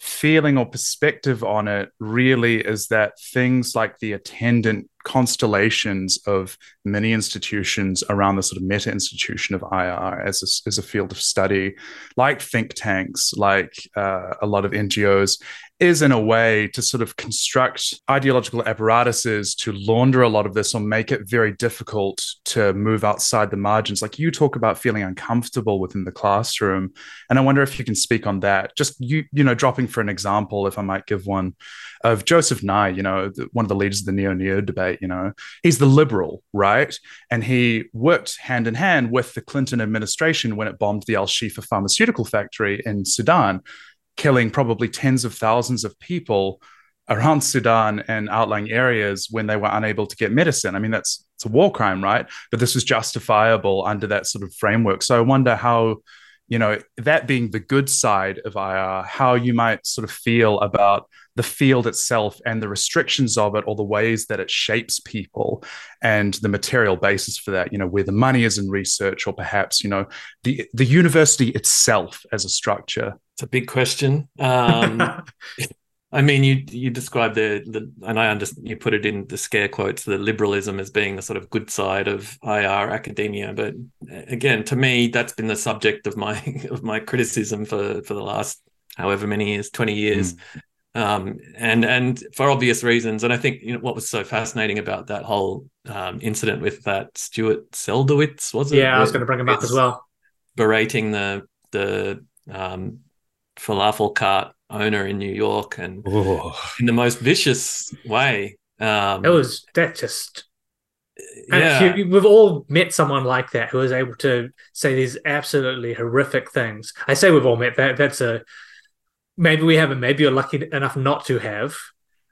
feeling or perspective on it really is that things like the attendant constellations of many institutions around the sort of meta institution of IR as a, as a field of study, like think tanks, like uh, a lot of NGOs, is in a way to sort of construct ideological apparatuses to launder a lot of this or make it very difficult to move outside the margins. Like you talk about feeling uncomfortable within the classroom. And I wonder if you can speak on that. Just you, you know, dropping for an example, if I might give one of Joseph Nye, you know, one of the leaders of the neo neo debate, you know, he's the liberal, right? And he worked hand in hand with the Clinton administration when it bombed the Al Shifa pharmaceutical factory in Sudan killing probably tens of thousands of people around Sudan and outlying areas when they were unable to get medicine. I mean, that's it's a war crime, right? But this was justifiable under that sort of framework. So I wonder how, you know, that being the good side of IR, how you might sort of feel about the field itself and the restrictions of it or the ways that it shapes people and the material basis for that you know where the money is in research or perhaps you know the the university itself as a structure it's a big question. Um, I mean, you you describe the the and I understand you put it in the scare quotes the liberalism as being the sort of good side of IR academia, but again, to me, that's been the subject of my of my criticism for for the last however many years, twenty years. Mm. Um, and and for obvious reasons, and I think you know what was so fascinating about that whole um, incident with that Stuart Seldowitz was it? Yeah, I was going to bring him up as well, berating the the um, falafel cart owner in New York and Ooh. in the most vicious way. Um, it was that just. Yeah. You, we've all met someone like that who is able to say these absolutely horrific things. I say we've all met that. That's a maybe we haven't. Maybe you're lucky enough not to have.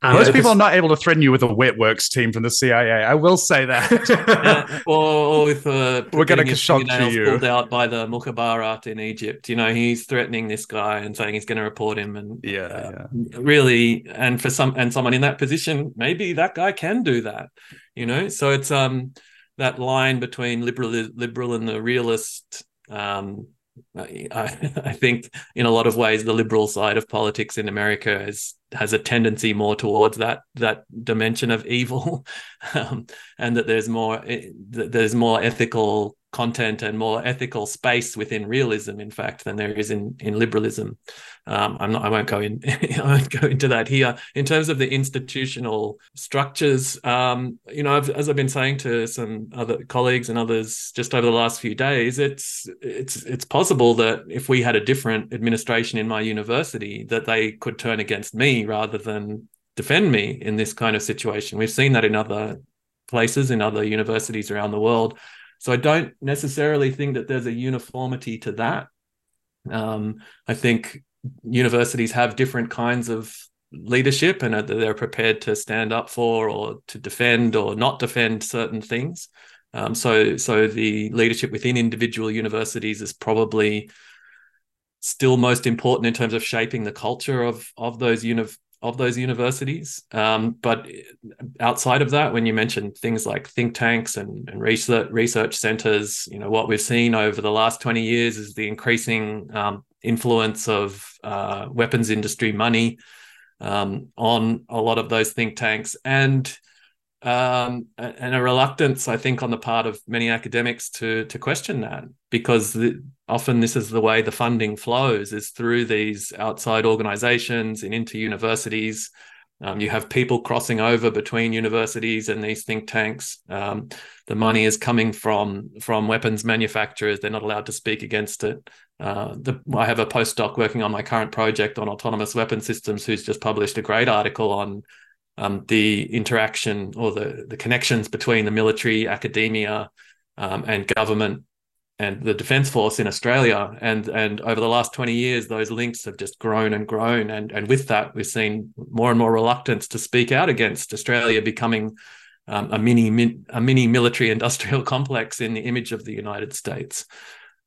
Um, Most people are not able to threaten you with a wet works team from the CIA. I will say that. uh, or, with uh, we're going to shock you. Pulled out by the Mukhabarat in Egypt. You know, he's threatening this guy and saying he's going to report him. And yeah, uh, yeah, really, and for some and someone in that position, maybe that guy can do that. You know, so it's um that line between liberal liberal and the realist um I, I, think in a lot of ways the liberal side of politics in America has a tendency more towards that that dimension of evil, um, and that there's more eh, there's more ethical content and more ethical space within realism, in fact, than there is in in liberalism. Um, I'm not. I won't go in. I won't go into that here. In terms of the institutional structures, um, you know, I've, as I've been saying to some other colleagues and others just over the last few days, it's it's it's possible that if we had a different administration in my university, that they could turn against me rather than defend me in this kind of situation. We've seen that in other places, in other universities around the world. So I don't necessarily think that there's a uniformity to that. Um, I think universities have different kinds of leadership and they're prepared to stand up for or to defend or not defend certain things. Um, so, so the leadership within individual universities is probably still most important in terms of shaping the culture of of those uni- of those universities. Um, but outside of that, when you mention things like think tanks and, and research research centers, you know what we've seen over the last twenty years is the increasing um, influence of uh, weapons industry money um, on a lot of those think tanks and um, and a reluctance, I think, on the part of many academics to to question that because the, often this is the way the funding flows is through these outside organizations and into universities. Um, you have people crossing over between universities and these think tanks. Um, the money is coming from from weapons manufacturers. They're not allowed to speak against it. Uh, the, I have a postdoc working on my current project on autonomous weapon systems who's just published a great article on um, the interaction or the, the connections between the military, academia, um, and government and the Defence Force in Australia. And and over the last 20 years, those links have just grown and grown. And and with that, we've seen more and more reluctance to speak out against Australia becoming um, a mini a mini military industrial complex in the image of the United States.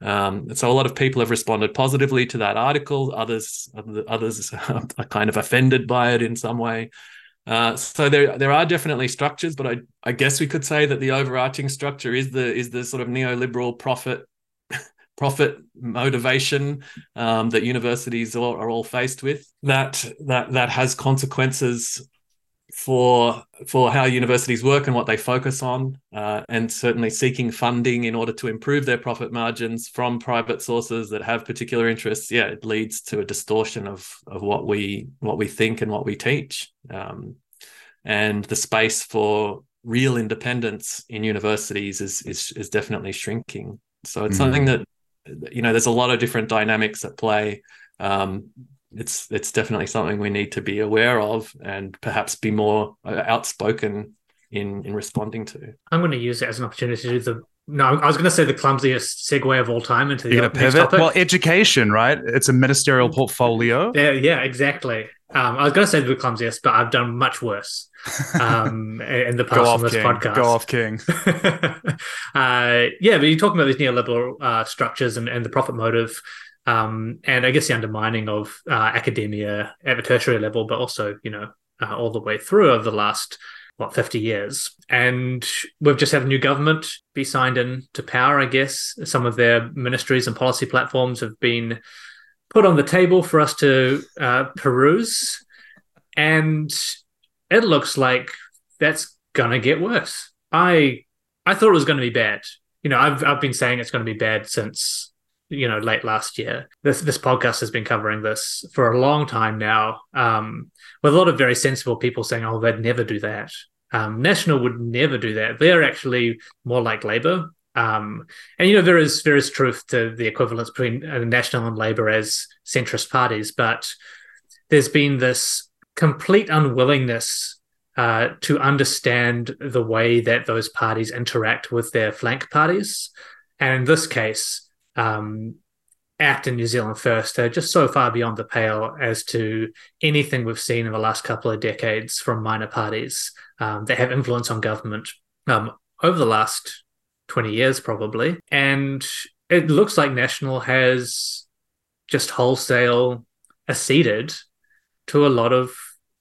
Um, so a lot of people have responded positively to that article. Others others are kind of offended by it in some way. Uh, so there there are definitely structures, but I, I guess we could say that the overarching structure is the is the sort of neoliberal profit profit motivation um, that universities are, are all faced with. That that that has consequences for for how universities work and what they focus on, uh, and certainly seeking funding in order to improve their profit margins from private sources that have particular interests. Yeah, it leads to a distortion of of what we what we think and what we teach, um, and the space for real independence in universities is is is definitely shrinking. So it's mm-hmm. something that you know there's a lot of different dynamics at play. Um, it's it's definitely something we need to be aware of and perhaps be more uh, outspoken in in responding to. I'm going to use it as an opportunity to do the. No, I was going to say the clumsiest segue of all time into the You're next pivot. Topic. Well, education, right? It's a ministerial portfolio. Yeah, yeah, exactly. Um, I was going to say the clumsiest, but I've done much worse um, in the past on this King. podcast. Go off, King. uh, yeah, but you're talking about these neoliberal uh, structures and, and the profit motive um, and I guess the undermining of uh, academia at the tertiary level, but also you know uh, all the way through over the last what 50 years. And we've just had a new government be signed in to power. I guess some of their ministries and policy platforms have been put on the table for us to uh, peruse, and it looks like that's gonna get worse. I I thought it was going to be bad. You know, I've I've been saying it's going to be bad since you know late last year. This this podcast has been covering this for a long time now, um, with a lot of very sensible people saying, "Oh, they'd never do that." Um, National would never do that. They're actually more like Labor. Um, and you know there is there is truth to the equivalence between uh, National and Labor as centrist parties, but there's been this complete unwillingness uh, to understand the way that those parties interact with their flank parties. And in this case, um, ACT in New Zealand First are just so far beyond the pale as to anything we've seen in the last couple of decades from minor parties um, that have influence on government um, over the last 20 years, probably. And it looks like National has just wholesale acceded to a lot of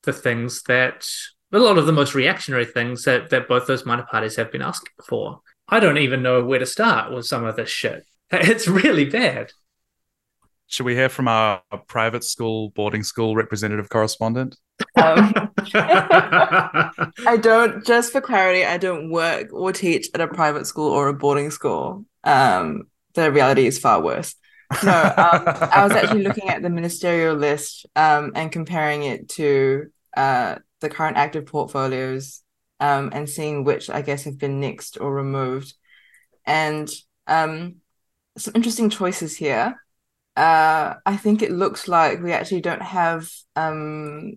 the things that a lot of the most reactionary things that, that both those minor parties have been asking for. I don't even know where to start with some of this shit. It's really bad. Should we hear from our, private school, boarding school representative correspondent? Um, I don't, just for clarity, I don't work or teach at a private school or a boarding school. Um, the reality is far worse. No, um, I was actually looking at the ministerial list um, and comparing it to uh, the current active portfolios um, and seeing which I guess have been nixed or removed. And um, some interesting choices here. Uh, I think it looks like we actually don't have um,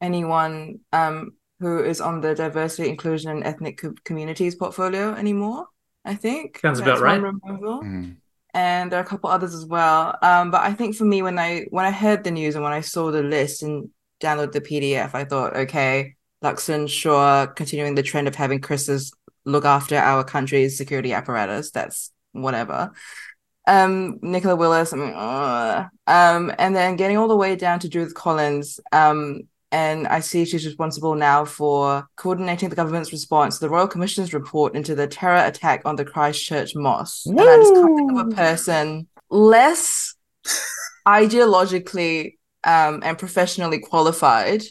anyone um, who is on the diversity, inclusion, and ethnic co- communities portfolio anymore. I think sounds That's about right. Mm. And there are a couple others as well. Um, but I think for me, when I when I heard the news and when I saw the list and downloaded the PDF, I thought, okay, Luxon, sure, continuing the trend of having Chris's look after our country's security apparatus. That's whatever um Nicola Willis I mean, uh, um and then getting all the way down to Judith Collins um and I see she's responsible now for coordinating the government's response to the Royal Commission's report into the terror attack on the Christchurch mosque. Woo! And I just can't think of a person less ideologically um, and professionally qualified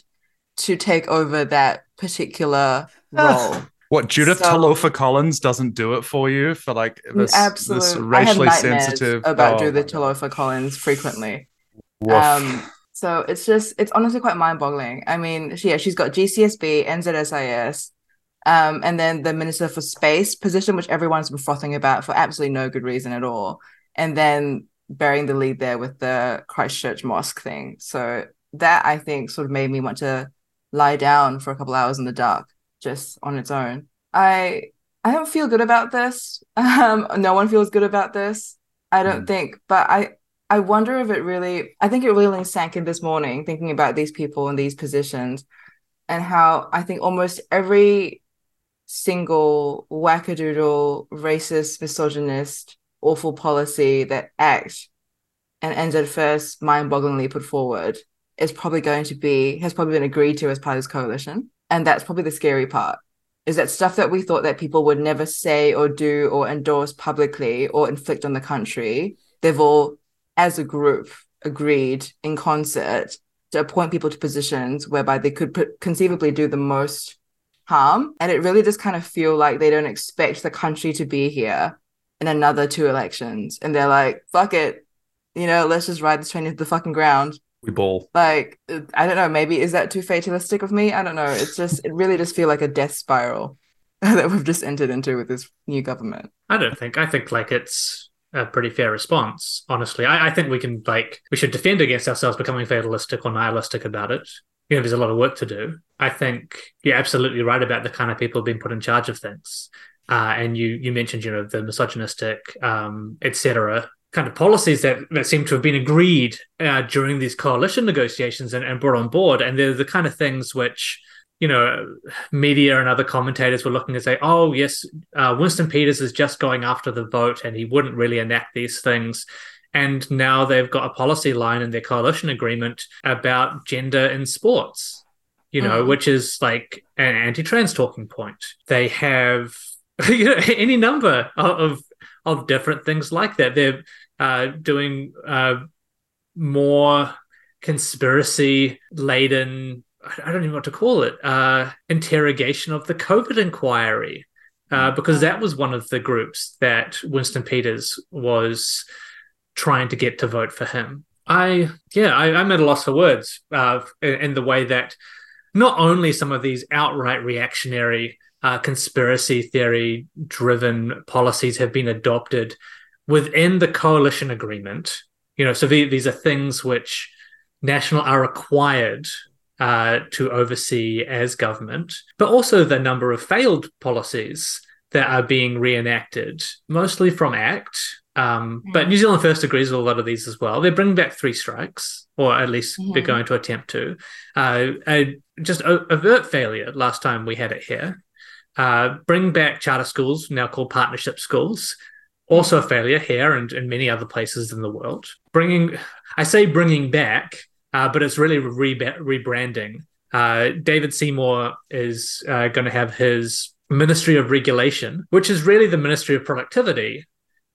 to take over that particular role. What Judith so, Talofa Collins doesn't do it for you for like this, absolutely. this racially sensitive about oh, Judith Talofa Collins frequently. Um, so it's just it's honestly quite mind-boggling. I mean, she, yeah, she's got GCSB, NZSIS, um, and then the Minister for Space position, which everyone's been frothing about for absolutely no good reason at all, and then bearing the lead there with the Christchurch Mosque thing. So that I think sort of made me want to lie down for a couple hours in the dark just on its own. I I don't feel good about this. Um, no one feels good about this. I don't Mm. think, but I I wonder if it really. I think it really sank in this morning thinking about these people in these positions, and how I think almost every single wackadoodle, racist, misogynist, awful policy that ACT and NZ First mind-bogglingly put forward is probably going to be has probably been agreed to as part of this coalition, and that's probably the scary part is that stuff that we thought that people would never say or do or endorse publicly or inflict on the country, they've all, as a group, agreed in concert to appoint people to positions whereby they could conceivably do the most harm. And it really just kind of feel like they don't expect the country to be here in another two elections. And they're like, fuck it, you know, let's just ride this train into the fucking ground We ball. like i don't know maybe is that too fatalistic of me i don't know it's just it really just feel like a death spiral that we've just entered into with this new government I don't think. I think like it's a pretty fair response. Honestly, I, I think we can like we should defend against ourselves becoming fatalistic or nihilistic about it. You know, there's a lot of work to do. I think you're absolutely right about the kind of people being put in charge of things. Uh, and you you mentioned you know the misogynistic, um, etc. kind of policies that, that seem to have been agreed uh, during these coalition negotiations and, and brought on board. And they're the kind of things which you know, media and other commentators were looking and say, oh, yes, uh, Winston Peters is just going after the vote and he wouldn't really enact these things. And now they've got a policy line in their coalition agreement about gender in sports, you know, Mhm. which is like an anti trans talking point. They have you know, any number of, of different things like that. They're uh, doing uh, more conspiracy laden I don't even know what to call it, uh, interrogation of the COVID inquiry, uh, because that was one of the groups that Winston Peters was trying to get to vote for him. I, yeah, I, I'm at a loss for words uh, in, in the way that not only some of these outright reactionary uh, conspiracy theory driven policies have been adopted within the coalition agreement, you know, so the, these are things which national are required uh, to oversee as government, but also the number of failed policies that are being reenacted, mostly from ACT. Um, But New Zealand First agrees with a lot of these as well. They're bringing back three strikes, or at least they're Mhm. going to attempt to. Uh, a, just overt failure last time we had it here. Uh, bring back charter schools, now called partnership schools. Also a failure here and in many other places in the world. Bringing, I say bringing back, uh, but it's really re- rebranding. Uh, David Seymour is uh, going to have his Ministry of Regulation, which is really the Ministry of Productivity.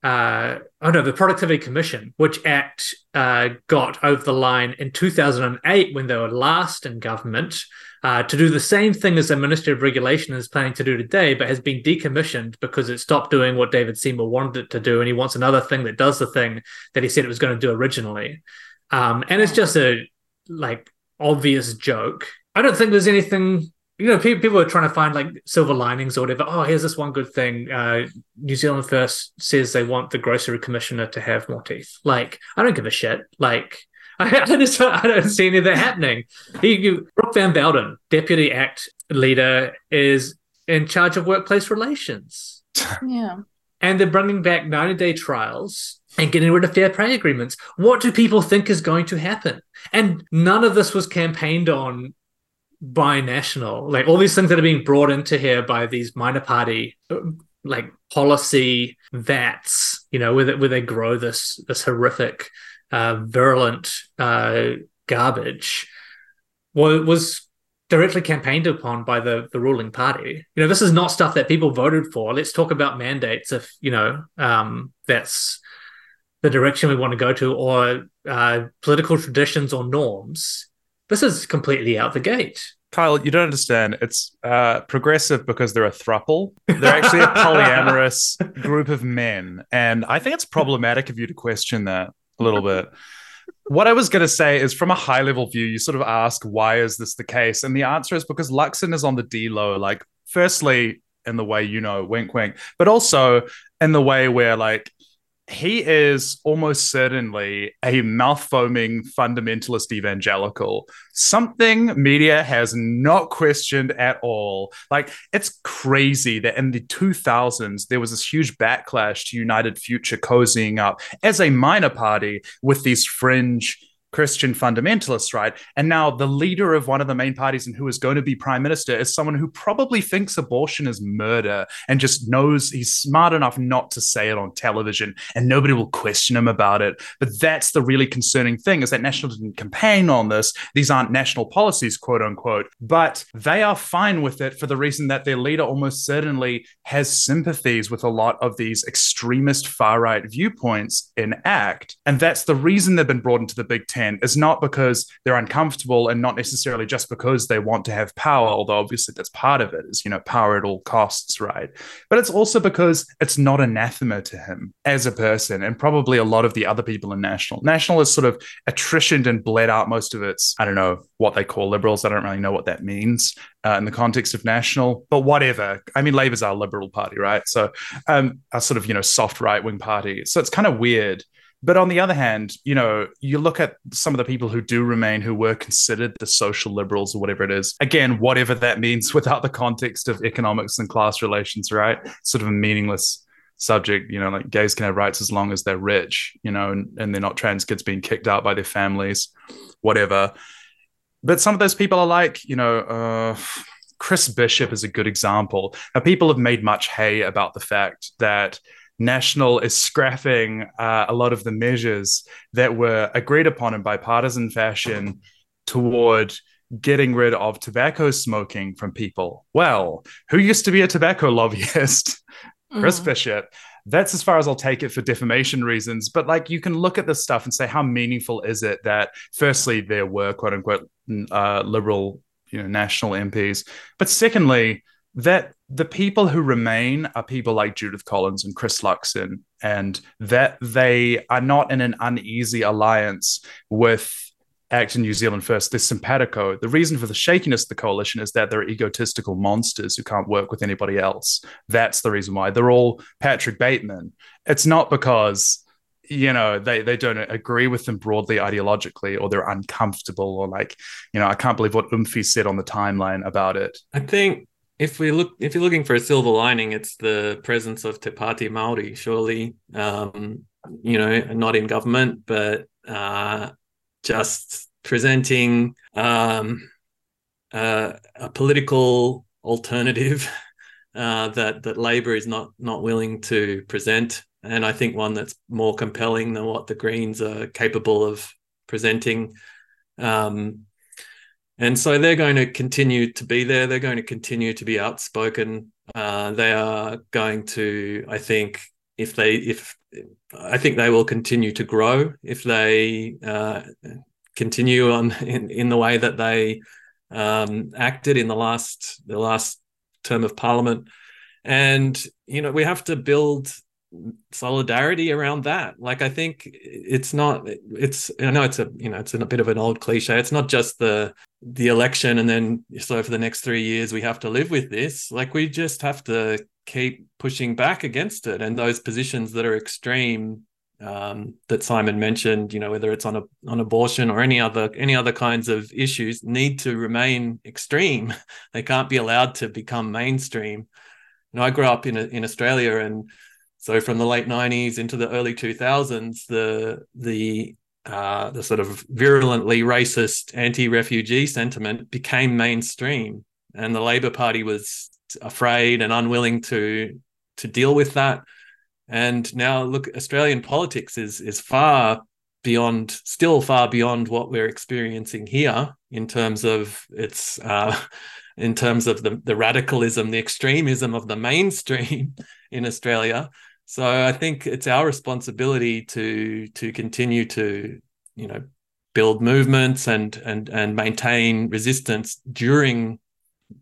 Uh, oh no, the Productivity Commission, which ACT uh, got over the line in 2008 when they were last in government, uh, to do the same thing as the Ministry of Regulation is planning to do today, but has been decommissioned because it stopped doing what David Seymour wanted it to do, and he wants another thing that does the thing that he said it was going to do originally. Um, and it's just a like obvious joke. I don't think there's anything. You know, people, people are trying to find like silver linings or whatever. Oh, here's this one good thing. Uh, New Zealand First says they want the grocery commissioner to have more teeth. Like, I don't give a shit. Like, I, I just I don't see any of that happening. He, you, Brooke Van Velden, Deputy Act leader, is in charge of workplace relations yeah and they're bringing back 90 day trials and getting rid of fair pay agreements. What do people think is going to happen? And none of this was campaigned on by National. Like all these things that are being brought into here by these minor party uh, like policy vats, you know, where they, where they grow this this horrific, uh, virulent uh, garbage, was, was directly campaigned upon by the the ruling party. You know, this is not stuff that people voted for. Let's talk about mandates if you know um, that's the direction we want to go to, or uh, political traditions or norms. This is completely out the gate. Kyle, you don't understand. It's uh, progressive because they're a thruple. They're actually a polyamorous group of men. And I think it's problematic of you to question that a little bit. What I was going to say is from a high level view, you sort of ask, why is this the case? And the answer is because Luxon is on the D low. Like, firstly, in the way you know, wink, wink, but also in the way where, like, he is almost certainly a mouth foaming fundamentalist evangelical. Something media has not questioned at all. Like, it's crazy that in the 2000s, there was this huge backlash to United Future cozying up as a minor party with these fringe Christian fundamentalists, right? And now the leader of one of the main parties and who is going to be prime minister is someone who probably thinks abortion is murder and just knows he's smart enough not to say it on television and nobody will question him about it. But that's the really concerning thing is that National didn't campaign on this. These aren't national policies, quote unquote, but they are fine with it for the reason that their leader almost certainly has sympathies with a lot of these extremist far right viewpoints in ACT. And that's the reason they've been brought into the Big Tent is not because they're uncomfortable and not necessarily just because they want to have power, although obviously that's part of it, is, you know, power at all costs, right? But it's also because it's not anathema to him as a person and probably a lot of the other people in National. National is sort of attritioned and bled out most of its, I don't know what they call liberals. I don't really know what that means uh, in the context of National, but whatever. I mean, Labor's our liberal party, right? So, um, a sort of, you know, soft right wing party. So it's kind of weird but on the other hand, you know, you look at some of the people who do remain who were considered the social liberals or whatever it is. Again, whatever that means without the context of economics and class relations, right? Sort of a meaningless subject, you know, like gays can have rights as long as they're rich, you know, and, and they're not trans kids being kicked out by their families, whatever. But some of those people are like, you know, uh, Chris Bishop is a good example. Now, people have made much hay about the fact that National is scrapping uh, a lot of the measures that were agreed upon in bipartisan fashion toward getting rid of tobacco smoking from people. Well, who used to be a tobacco lobbyist? Chris mm. Bishop. That's as far as I'll take it for defamation reasons. But like, you can look at this stuff and say, how meaningful is it that, firstly, there were quote unquote uh, liberal, you know, national MPs, but secondly, that the people who remain are people like Judith Collins and Chris Luxon, and that they are not in an uneasy alliance with ACT in New Zealand First, this simpatico. The reason for the shakiness of the coalition is that they're egotistical monsters who can't work with anybody else. That's the reason why. They're all Patrick Bateman. It's not because you know they they don't agree with them broadly ideologically or they're uncomfortable or like you know i can't believe what Umfi said on the timeline about it i think if we look if you're looking for a silver lining it's the presence of te pāti maori surely um, you know not in government but uh, just presenting um, uh, a political alternative uh, that that labor is not not willing to present. And i think one that's more compelling than what the greens are capable of presenting um, and so they're going to continue to be there. They're going to continue to be outspoken. Uh, they are going to, I think, if they, if I think they will continue to grow if they uh, continue on in, in the way that they um, acted in the last the last term of parliament. And you know, we have to build solidarity around that like i think it's not it's i know it's a you know it's a bit of an old cliche it's not just the the election and then so for the next 3 years we have to live with this like we just have to keep pushing back against it and those positions that are extreme um, that Simon mentioned, you know, whether it's on a on abortion or any other any other kinds of issues, need to remain extreme. They can't be allowed to become mainstream. You know, I grew up in in Australia, and so from the late 90s into the early 2000s, the the uh, the sort of virulently racist anti-refugee sentiment became mainstream, and the Labor Party was afraid and unwilling to to deal with that. And now, look, Australian politics is is far beyond, still far beyond what we're experiencing here in terms of its, uh, in terms of the the radicalism, the extremism of the mainstream in Australia. So I think it's our responsibility to to continue to you know build movements and and and maintain resistance during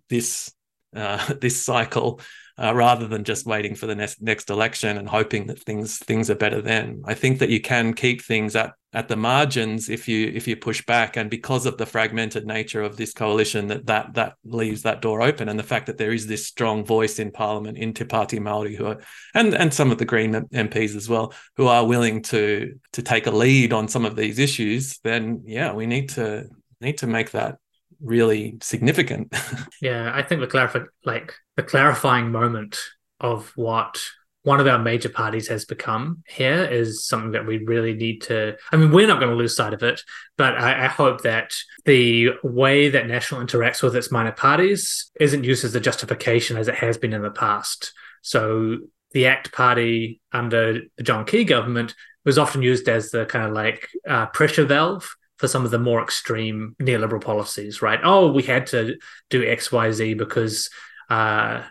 this uh, this cycle uh, rather than just waiting for the next next election and hoping that things things are better then. I think that you can keep things at at the margins if you if you push back. And because of the fragmented nature of this coalition that that that leaves that door open. And the fact that there is this strong voice in parliament in Te Pāti Māori who are and and some of the green MPs as well who are willing to to take a lead on some of these issues then yeah we need to need to make that really significant. Yeah i think the clarify like the clarifying moment of what one of our major parties has become here is something that we really need to. I mean, we're not going to lose sight of it, but I, I, hope that the way that National interacts with its minor parties isn't used as a justification as it has been in the past. So the ACT party under the John Key government was often used as the kind of like uh, pressure valve for some of the more extreme neoliberal policies, right? Oh, we had to do X, Y, Z because uh,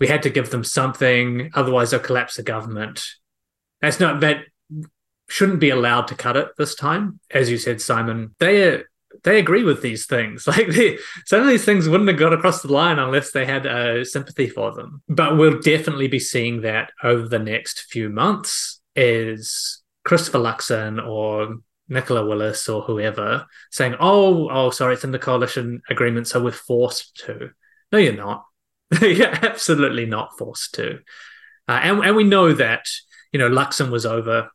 we had to give them something, otherwise they'll collapse the government. That's not that shouldn't be allowed to cut it this time. As you said, Simon, they they agree with these things. Like they, some of these things wouldn't have got across the line unless they had uh, sympathy for them. But we'll definitely be seeing that over the next few months. Is Christopher Luxon or Nicola Willis or whoever saying, "Oh, oh, sorry, it's in the coalition agreement, so we're forced to." No, you're not. You're absolutely not forced to. Uh, and, and we know that, you know, Luxon was over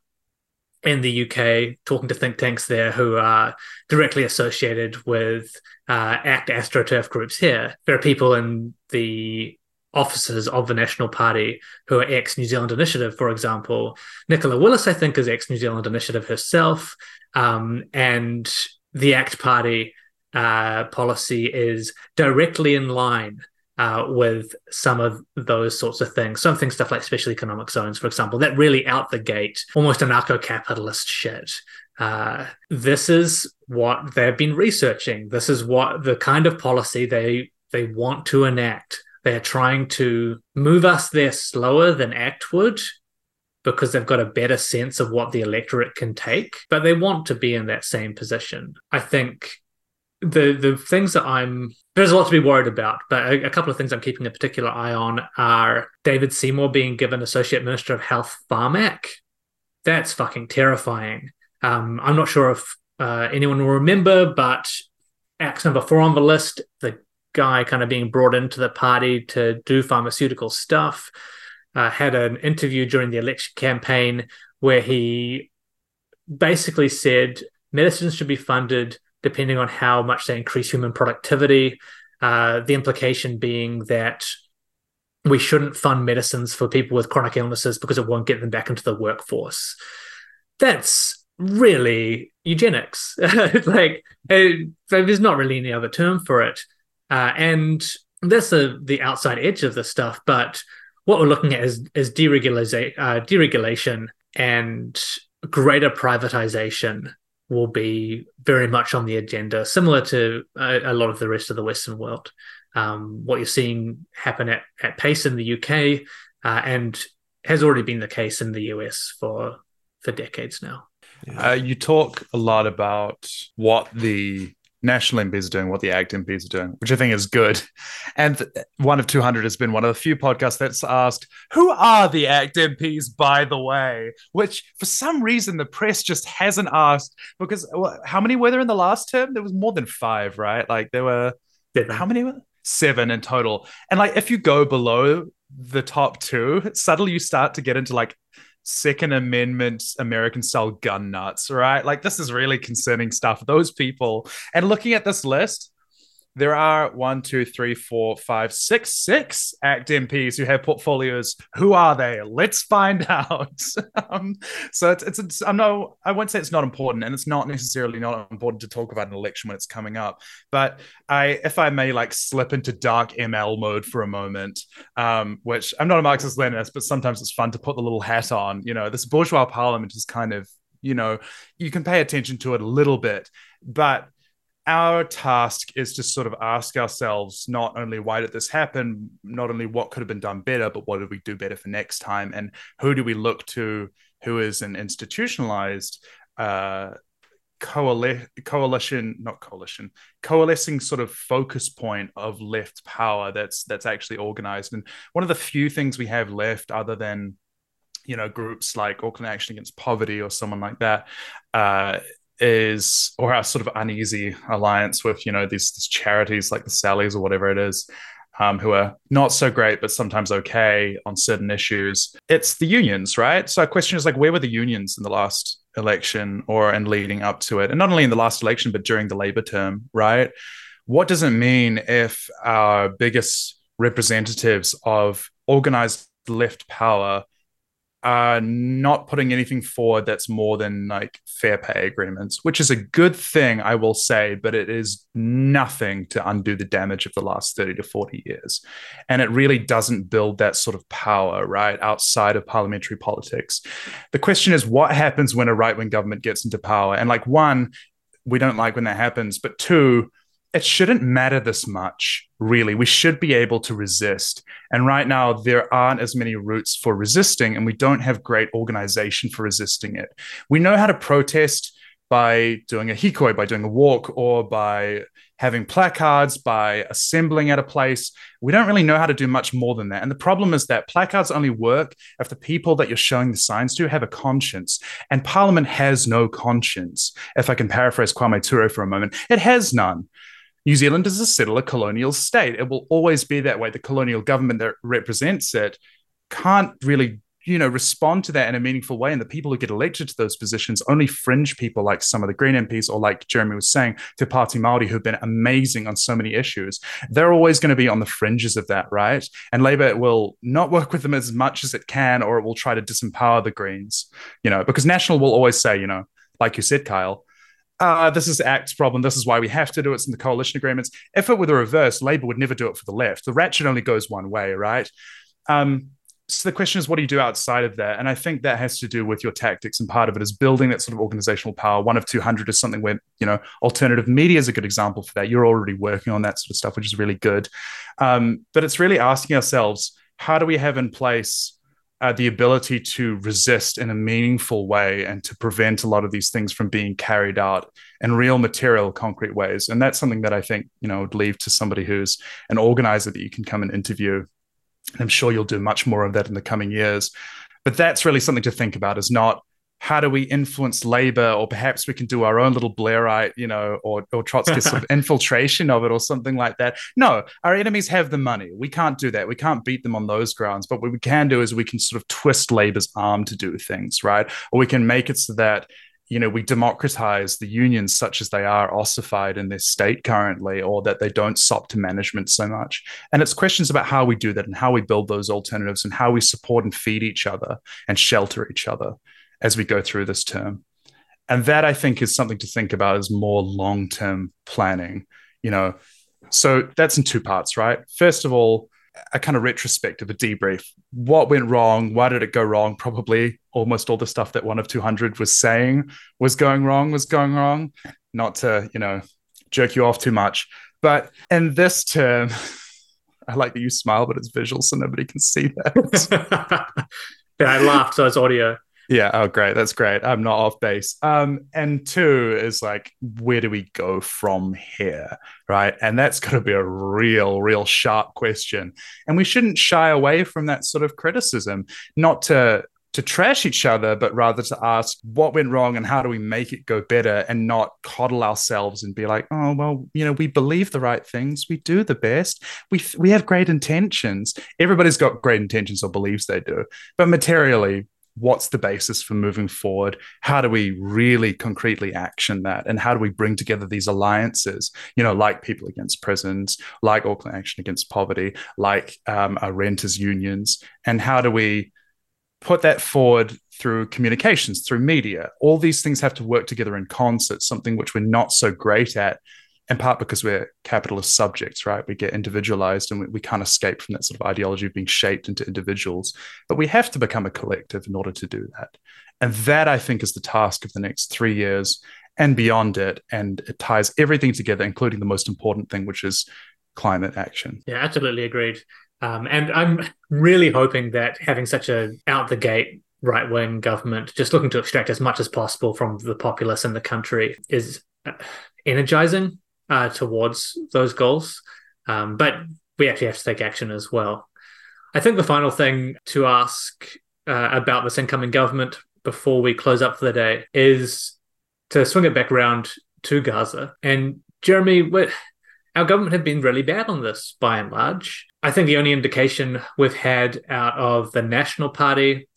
in the UK talking to think tanks there who are directly associated with uh, ACT AstroTurf groups here. There are people in the offices of the National Party who are ex New Zealand Initiative, for example. Nicola Willis, I think, is ex New Zealand Initiative herself. Um, and the ACT Party uh, policy is directly in line uh, with some of those sorts of things. Something stuff like special economic zones, for example, that really out the gate, almost anarcho-capitalist shit. Uh, this is what they've been researching. This is what the kind of policy they they want to enact. They're trying to move us there slower than ACT would because they've got a better sense of what the electorate can take, but they want to be in that same position. I think the the things that I'm there's a lot to be worried about, but a, a, couple of things I'm keeping a particular eye on are David Seymour being given Associate Minister of Health Pharmac. That's fucking terrifying. Um, I'm not sure if uh, anyone will remember, but ACT's number four on the list, the guy kind of being brought into the party to do pharmaceutical stuff, uh, had an interview during the election campaign where he basically said medicines should be funded depending on how much they increase human productivity. Uh, the implication being that we shouldn't fund medicines for people with chronic illnesses because it won't get them back into the workforce. That's really eugenics. like it, there's not really any other term for it, uh, and that's the the outside edge of the stuff. But what we're looking at is is deregulation, uh, deregulation and greater privatization will be very much on the agenda, similar to a, a lot of the rest of the Western world. Um, what you're seeing happen at, at pace in the UK uh, and has already been the case in the US for for decades now. Uh, you talk a lot about what the national MPs are doing, what the ACT MPs are doing, which I think is good. And one of 200 has been one of the few podcasts that's asked, who are the ACT MPs, by the way? Which for some reason the press just hasn't asked because how many were there in the last term? There was more than five, right? Like there were, how many were? Seven in total. And like if you go below the top two, suddenly you start to get into like Second Amendment American style gun nuts, right? Like, this is really concerning stuff. Those people, and looking at this list, there are one, two, three, four, five, six, six ACT MPs who have portfolios. Who are they? Let's find out. um, so it's, it's, it's, I'm no, I won't say it's not important, and it's not necessarily not important to talk about an election when it's coming up. But I, if I may, like slip into dark ML mode for a moment, um, which I'm not a Marxist Leninist, but sometimes it's fun to put the little hat on. You know, this bourgeois parliament is kind of, you know, you can pay attention to it a little bit, but our task is to sort of ask ourselves not only why did this happen, not only what could have been done better, but what did we do better for next time, and who do we look to who is an institutionalized uh, coali- coalition, not coalition, coalescing sort of focus point of left power that's that's actually organized. And one of the few things we have left, other than you know, groups like Auckland Action Against Poverty or someone like that, uh, is or our sort of uneasy alliance with you know these, these charities like the Sallies or whatever it is, um, who are not so great but sometimes okay on certain issues. It's the unions, right? So our question is like, where were the unions in the last election or and leading up to it, and not only in the last election but during the Labor term, right? What does it mean if our biggest representatives of organized left power are not putting anything forward that's more than like fair pay agreements, which is a good thing, I will say, but it is nothing to undo the damage of the last 30 to 40 years. And it really doesn't build that sort of power, right, outside of parliamentary politics. The question is, what happens when a right wing government gets into power? And like, one, we don't like when that happens, but two, it shouldn't matter this much, really. We should be able to resist. And right now, there aren't as many routes for resisting, and we don't have great organization for resisting it. We know how to protest by doing a hikoi, by doing a walk, or by having placards, by assembling at a place. We don't really know how to do much more than that. And the problem is that placards only work if the people that you're showing the signs to have a conscience. And Parliament has no conscience. If I can paraphrase Kwame Ture for a moment, it has none. New Zealand is a settler colonial state. It will always be that way. The colonial government that represents it can't really you know respond to that in a meaningful way and the people who get elected to those positions only fringe people like some of the green mps or like jeremy was saying Te Pāti Māori who've been amazing on so many issues they're always going to be on the fringes of that right and labor will not work with them as much as it can or it will try to disempower the greens you know because national will always say you know like you said kyle uh, this is ACT's problem. This is why we have to do it. It's in the coalition agreements. If it were the reverse, Labour would never do it for the left. The ratchet only goes one way, right? Um, so the question is, what do you do outside of that? And I think that has to do with your tactics, and part of it is building that sort of organizational power. One of 200 is something where, you know, alternative media is a good example for that. You're already working on that sort of stuff, which is really good. Um, but it's really asking ourselves, how do we have in place uh, the ability to resist in a meaningful way and to prevent a lot of these things from being carried out in real material concrete ways. And that's something that i think you know would leave to somebody who's an organizer that you can come and interview. And i'm sure you'll do much more of that in the coming years. But that's really something to think about is not how do we influence labor? Or perhaps we can do our own little blairite you know or, or trotsky's sort of infiltration of it or something like that. No our enemies have the money. We can't do that. We can't beat them on those grounds. But what we can do is we can sort of twist labor's arm to do things right? Or we can make it so that you know we democratize the unions such as they are ossified in their state currently or that they don't sop to management so much. And it's questions about how we do that and how we build those alternatives and how we support and feed each other and shelter each other as we go through this term. And that I think is something to think about as more long term planning. You know, so that's in two parts, right? First of all, a kind of retrospective, a debrief. What went wrong? Why did it go wrong? Probably almost all the stuff that one of 200 was saying was going wrong, was going wrong. Not to, you know, jerk you off too much. But in this term, I like that you smile, but it's visual, so nobody can see that. yeah, I laughed, so it's audio. Yeah. Oh, great. That's great. I'm not off base. Um, and two is like, where do we go from here? Right. And that's going to be a real, real sharp question. And we shouldn't shy away from that sort of criticism, not to to trash each other, but rather to ask what went wrong and how do we make it go better and not coddle ourselves and be like, oh, well, you know, we believe the right things. We do the best. We, we have great intentions. Everybody's got great intentions or believes they do. But materially, what's the basis for moving forward? How do we really concretely action that? And how do we bring together these alliances? You know like people against prisons like auckland action against poverty like um, our renters unions. And how do we put that forward through communications through media? All these things have to work together in concert something which we're not so great at in part because we're capitalist subjects, right? We get individualized and we, we, can't escape from that sort of ideology of being shaped into individuals. But we have to become a collective in order to do that. And that, I think, is the task of the next three years and beyond it. And it ties everything together, including the most important thing, which is climate action. Yeah, absolutely agreed. Um, and I'm really hoping that having such a out the gate right wing government, just looking to extract as much as possible from the populace in the country, is uh, energizing uh, towards those goals. Um, but we actually have to take action as well. I think the final thing to ask uh, about this incoming government before we close up for the day is to swing it back around to Gaza. And Jeremy, our government have been really bad on this by and large. I think the only indication we've had out of the National Party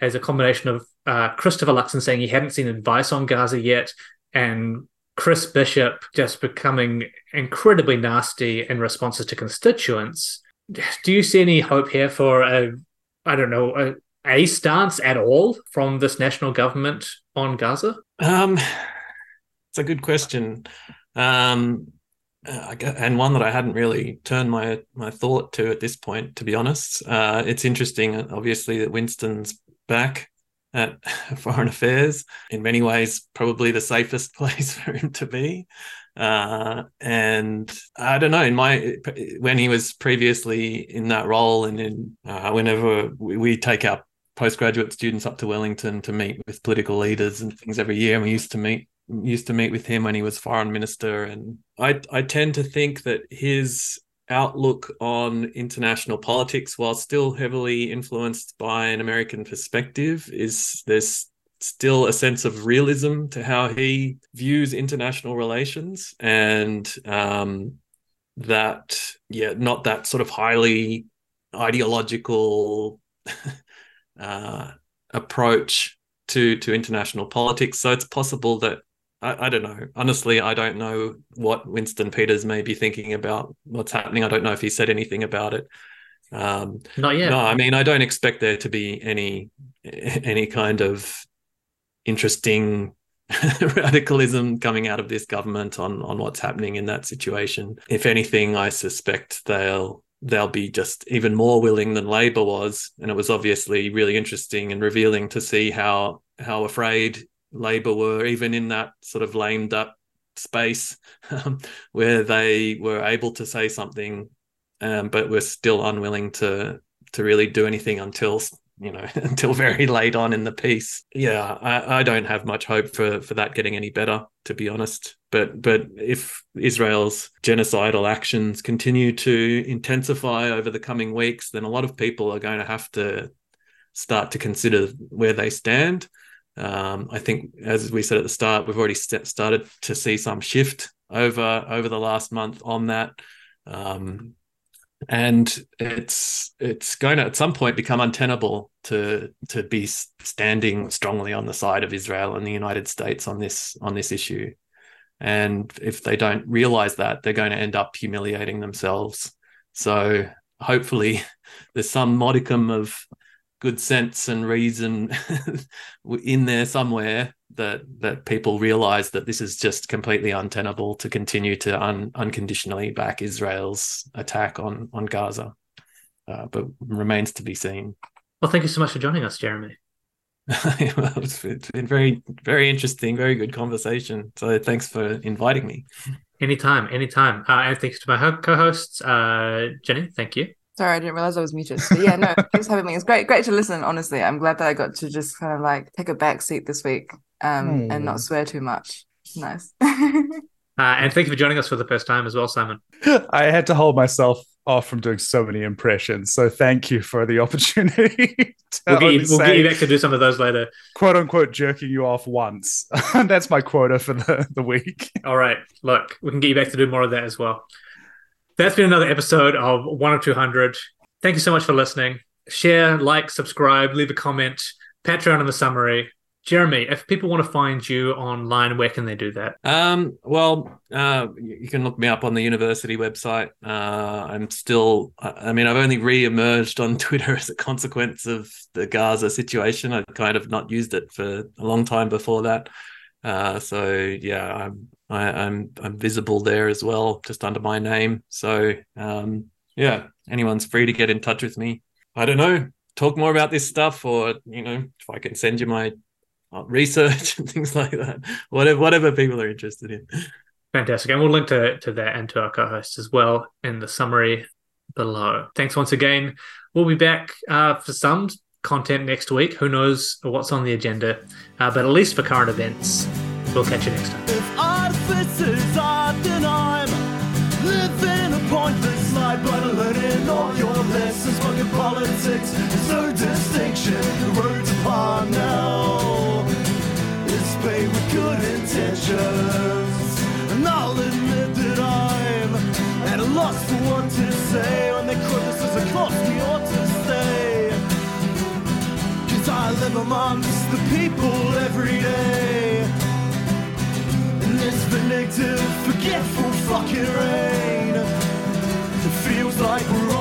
is a combination of uh, Christopher Luxon saying he hadn't seen advice on Gaza yet, and Chris Bishop just becoming incredibly nasty in responses to constituents. Do you see any hope here for a, I don't know, a, a stance at all from this national government on Gaza? Um, it's a good question. Um, uh, and one that I hadn't really turned my my thought to at this point, to be honest. Uh, it's interesting, obviously, that Winston's back at Foreign Affairs. In many ways, probably the safest place for him to be. Uh, and I don't know. In my when he was previously in that role, and in uh, whenever we, we take our postgraduate students up to Wellington to meet with political leaders and things every year, and we used to meet used to meet with him when he was foreign minister and I I tend to think that his outlook on international politics while still heavily influenced by an American perspective is there's still a sense of realism to how he views international relations? And um, that yeah not that sort of highly ideological uh, approach to to international politics. So it's possible that I, I, don't know. Honestly, I don't know what Winston Peters may be thinking about what's happening. I don't know if he said anything about it. Um, Not yet. No, I mean, I don't expect there to be any any kind of interesting radicalism coming out of this government on on what's happening in that situation. If anything, I suspect they'll they'll be just even more willing than Labor was, and it was obviously really interesting and revealing to see how how afraid Labour were even in that sort of lamed up space um, where they were able to say something, um, but were still unwilling to to really do anything until you know until very late on in the piece. Yeah, I, I don't have much hope for for that getting any better, to be honest. But but if Israel's genocidal actions continue to intensify over the coming weeks, then a lot of people are going to have to start to consider where they stand um, I think, as we said at the start, we've already st- started to see some shift over over the last month on that, um, and it's it's going to at some point become untenable to to be standing strongly on the side of Israel and the United States on this on this issue. And if they don't realize that, they're going to end up humiliating themselves. So hopefully, there's some modicum of good sense and reason in there somewhere that that people realize that this is just completely untenable to continue to un, unconditionally back Israel's attack on on Gaza, uh, but remains to be seen. Well, thank you so much for joining us, Jeremy. well, it's been very very interesting, very good conversation. So thanks for inviting me. Anytime, anytime. Uh, and thanks to my co-hosts, uh, Ginny. Thank you. Sorry, I didn't realize I was muted. But yeah, no, thanks for having me. It's great, great to listen. Honestly, I'm glad that I got to just kind of like take a back seat this week, um, and not swear too much. Nice. uh, and thank you for joining us for the first time as well, Simon. I had to hold myself off from doing so many impressions, so thank you for the opportunity. we'll, get you, we'll get you back to do some of those later. "Quote unquote," jerking you off once. That's my quota for the the week. All right, look, we can get you back to do more of that as well. That's been another episode of One of Two Hundred. Thank you so much for listening. Share, like, subscribe, leave a comment, Patreon in the summary. Jeremy, if people want to find you online, where can they do that? Um, well, uh, you can look me up on the university website. Uh, I'm still, I mean, I've only re-emerged on Twitter as a consequence of the Gaza situation. I've kind of not used it for a long time before that. Uh, so yeah, I'm I, am I'm, I'm visible there as well, just under my name. So um, yeah, anyone's free to get in touch with me. I don't know, talk more about this stuff, or you know, if I can send you my uh, research and things like that. Whatever whatever people are interested in. Fantastic, and we'll link to to that and to our co-hosts as well in the summary below. Thanks once again. We'll be back uh, for some content next week. Who knows what's on the agenda? Uh, but at least for current events, we'll catch you next time. Artifices are I'm living a pointless life. but learning all your lessons. In politics, there's no distinction. The road's upon now. It's paved with good intentions. And I'll admit that I'm at a loss for what to say when as a cost we ought to stay. Cause I live amongst the people every day. This forgetful fucking rain. It feels like we're